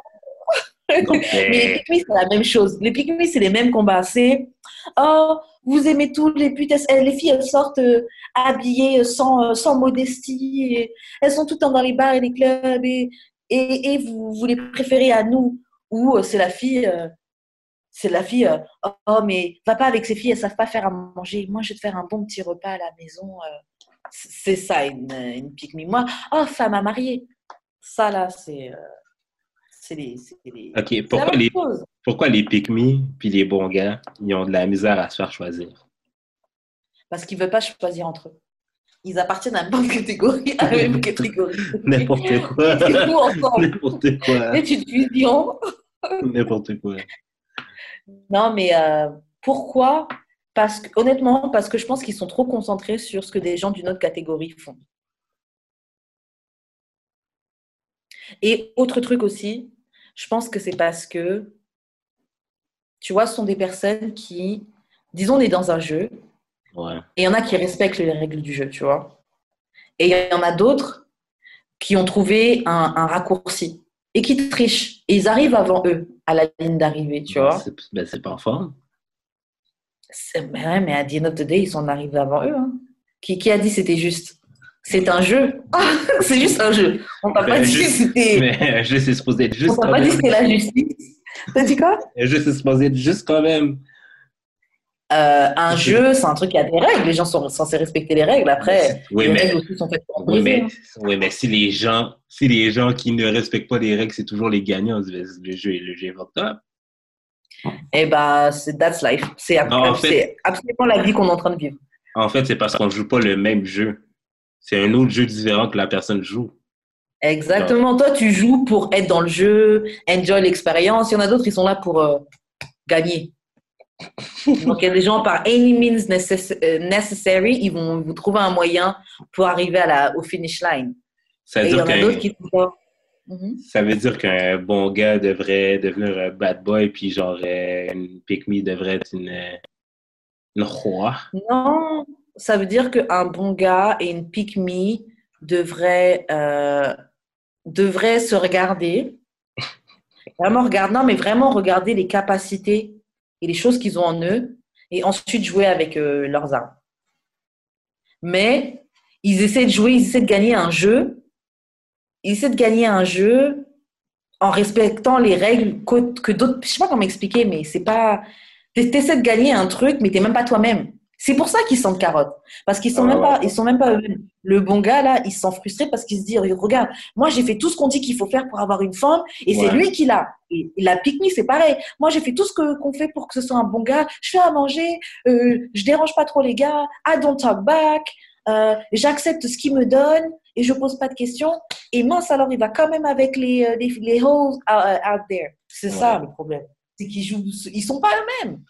Mais les pique c'est la même chose. Les pique c'est les mêmes combats. C'est oh, vous aimez tous les putes. elles- Les filles, elles sortent euh, habillées sans, euh, sans modestie. elles sont tout le temps dans les bars et les clubs. Et, et, vous, vous les préférez à nous. Ou euh, c'est la fille. euh, c'est la fille. euh, oh, mais va pas avec ces filles, elles savent pas faire à manger. Moi, je vais te faire un bon petit repas à la maison. euh. c'est ça, une, une pique Moi, oh, femme à marier. Ça, là, c'est. C'est les. c'est les- Ok, c'est pourquoi les, chose. pourquoi les puis les bons gars, ils ont de la misère à se faire choisir? Parce qu'ils ne veulent pas choisir entre eux. Ils appartiennent à la même catégorie, à la même catégorie. N'importe quoi. C'est. N'importe quoi. Mais tu te fusions. N'importe quoi. Non, mais euh, pourquoi? Parce que, Honnêtement, parce que je pense qu'ils sont trop concentrés sur ce que des gens d'une autre catégorie font. Et autre truc aussi, je pense que c'est parce que, tu vois, ce sont des personnes qui, disons, on est dans un jeu, Ouais. Et il y en a qui respectent les règles du jeu, tu vois. Et il y en a d'autres qui ont trouvé un, un raccourci et qui trichent. Et ils arrivent avant eux à la ligne d'arrivée, tu vois. C'est ben. C'est- Mais, ouais, mais à the end of the day, ils sont arrivés avant eux. hein. Qui, qui a dit c'était juste? C'est un jeu. c'est juste un jeu. On t'a pas dit juste- c'était. Mais je suis supposé être juste On t'a quand pas dit même. c'était la justice. T'as dit quoi? Je suis supposé être juste quand même. Euh, Un jeu, c'est un truc qui a des règles. Les gens sont censés respecter les règles. Après, Oui, les mais- règles aussi sont faites pour Oui, briser, mais, oui, mais si les gens, si les gens qui ne respectent pas les règles, c'est toujours les gagnants, le jeu, le jeu est up. Eh ben, c'est that's life. C'est ab- Non, en fait- c'est absolument la vie qu'on est en train de vivre. En fait, c'est parce qu'on joue pas le même jeu. C'est un autre jeu différent que la personne joue. Exactement. Toi, tu joues pour être dans le jeu, enjoy l'expérience. Il y en a d'autres qui sont là pour euh, gagner. Donc, il y a des gens par any means euh, necessary, ils vont vous trouver un moyen pour arriver à la, au finish line. Ça Et veut il y dire en a qu'un d'autres qui sont là. Ça veut dire qu'un bon gars devrait devenir un bad boy, puis genre euh, une pick me devrait être une, une roi. Non, ça veut dire qu'un bon gars et une pick me devraient, euh, devraient se regarder. Vraiment regarder, non, mais vraiment regarder les capacités et les choses qu'ils ont en eux et ensuite jouer avec euh, leurs armes. Mais ils essaient de jouer, ils essaient de gagner un jeu. Ils essaient de gagner un jeu en respectant les règles que, que d'autres. Je sais pas comment expliquer, mais c'est pas. Tu essaies de gagner un truc, mais tu même pas toi-même. C'est pour ça qu'ils sentent carotte. Parce qu'ils sont, Ah même pas, ils sont même pas eux-mêmes. Le bon gars, là, il se sent frustré parce qu'il se dit Regarde, moi, j'ai fait tout ce qu'on dit qu'il faut faire pour avoir une femme et c'est lui qui l'a. Et, et la pique c'est pareil. Moi, j'ai fait tout ce qu'on fait pour que ce soit un bon gars. Je fais à manger, euh, je dérange pas trop les gars, I don't talk back, euh, j'accepte ce qu'il me donne et je pose pas de questions. Et mince, alors, il va quand même avec les, euh, les, les hoes out, out there. C'est ça le problème. C'est qu'ils jouent, ils sont pas eux-mêmes.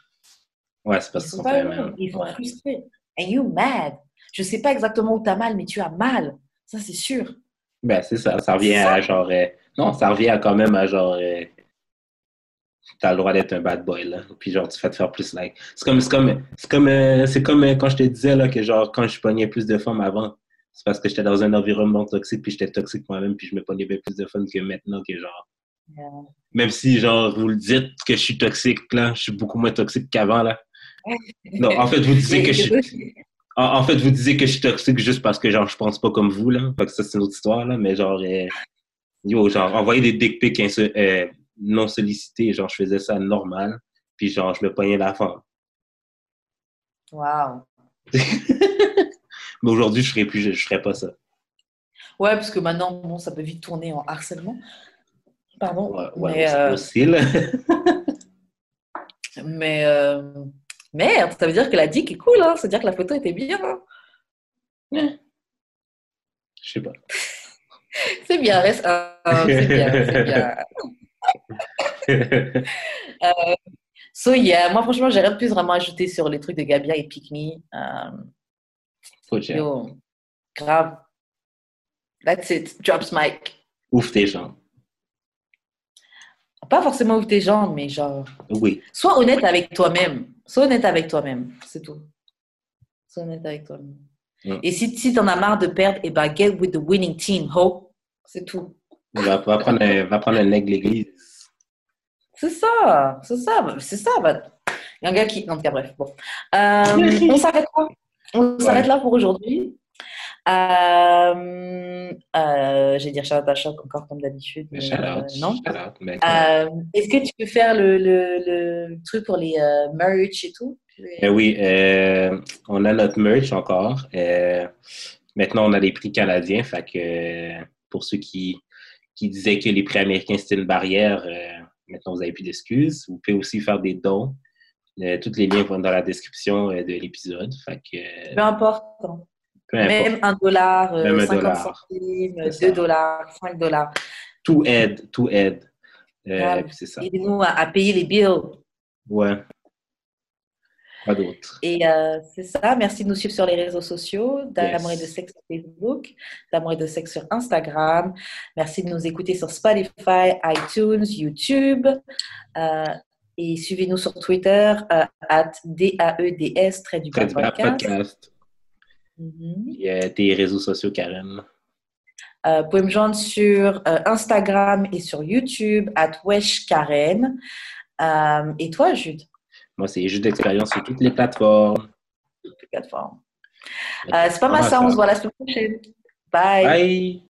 Ouais, c'est parce Ils qu'ils sont sont pas eux-mêmes. Ils sont Ouais. frustrés. And you mad. Je sais pas exactement où tu as mal, mais tu as mal. Ça, c'est sûr. Ben, c'est ça. Ça revient ça. à genre. euh, non, ça revient à quand même à genre. euh, t'as le droit d'être un bad boy, là. Puis genre, tu fais te faire plus like. C'est comme, c'est comme, c'est comme, euh, c'est comme euh, quand je te disais, là, que genre, quand je pognais plus de femmes avant, c'est parce que j'étais dans un environnement toxique, puis j'étais toxique moi-même, puis je me pognais bien plus de femmes que maintenant, que genre. Yeah. Même si, genre, vous le dites que je suis toxique, là, je suis beaucoup moins toxique qu'avant, là. Non, en fait, vous disiez que je suis. En, fait, vous disiez que je suis toxique juste parce que, genre, je pense pas comme vous, là. Fait que ça, c'est une autre histoire, là. Mais genre, euh, yo, genre, envoyer des dick pics euh, non sollicités, genre, je faisais ça normal. Puis, genre, je me pognais la femme. Wow. Mais aujourd'hui, je ferais plus, je, je ferais pas ça. Ouais, parce que maintenant, bon, ça peut vite tourner en harcèlement. Pardon. Ouais, ouais, euh, mais euh, merde, ça veut dire que la dick est cool, hein. Ça veut dire que la photo était bien. hein. Je sais pas. C'est bien, reste un. C'est bien, c'est bien. So, yeah, moi, franchement, j'ai rien de plus vraiment ajouté sur les trucs de Gabia et Pick Me. Euh, yo, grave. That's it. Drops mic. Tes jambes. Pas forcément ouvre tes jambes, mais genre. Oui. Sois honnête avec toi-même. Sois honnête avec toi-même. C'est tout. Sois honnête avec toi-même. Mm. Et si, si t'en as marre de perdre, eh ben, get with the winning team, ho. C'est tout. Va, va prendre un, va prendre un aigle l'église. C'est ça. C'est ça. C'est ça. bah. Il y a un gars qui. En tout cas, bref. Bon. Euh, on s'arrête là. On s'arrête là pour aujourd'hui. Euh, euh, J'ai dire Charlotte à choc encore comme d'habitude. Shout euh, non. Shout Euh, Est-ce que tu peux faire le, le, le truc pour les euh, merch et tout? Eh oui, euh, on a notre merch encore. Maintenant, on a les prix canadiens. Fait que pour ceux qui, qui disaient que les prix américains c'était une barrière, maintenant vous n'avez plus d'excuses. Vous pouvez aussi faire des dons. Tous les liens vont dans la description de l'épisode. Peu importe. Même un dollar, euh, Même un 50 dollar. centimes, C'est ça. 2 dollars, 5 dollars. Tout aide, tout aide. Euh, c'est ça. Aidez-nous à, à payer les bills. Ouais. Quoi d'autre? Et euh, c'est ça. Merci de nous suivre sur les réseaux sociaux, d'amour Yes. et de sexe sur Facebook, d'amour et de sexe sur Instagram. Merci de nous écouter sur Spotify, iTunes, YouTube. Euh, et suivez-nous sur Twitter, euh, at D-A-E-D-S, du bas Très du podcast. podcast. Mhm. Il y a tes réseaux sociaux, Karen. Euh, vous pouvez me joindre sur euh, Instagram et sur YouTube, at Wesh Karen. Euh, et toi, Jude, Moi, c'est juste d'expérience sur toutes les plateformes. toutes les plateformes. Euh, c'est pas mal ça, on se voit la semaine prochaine. Bye. Bye!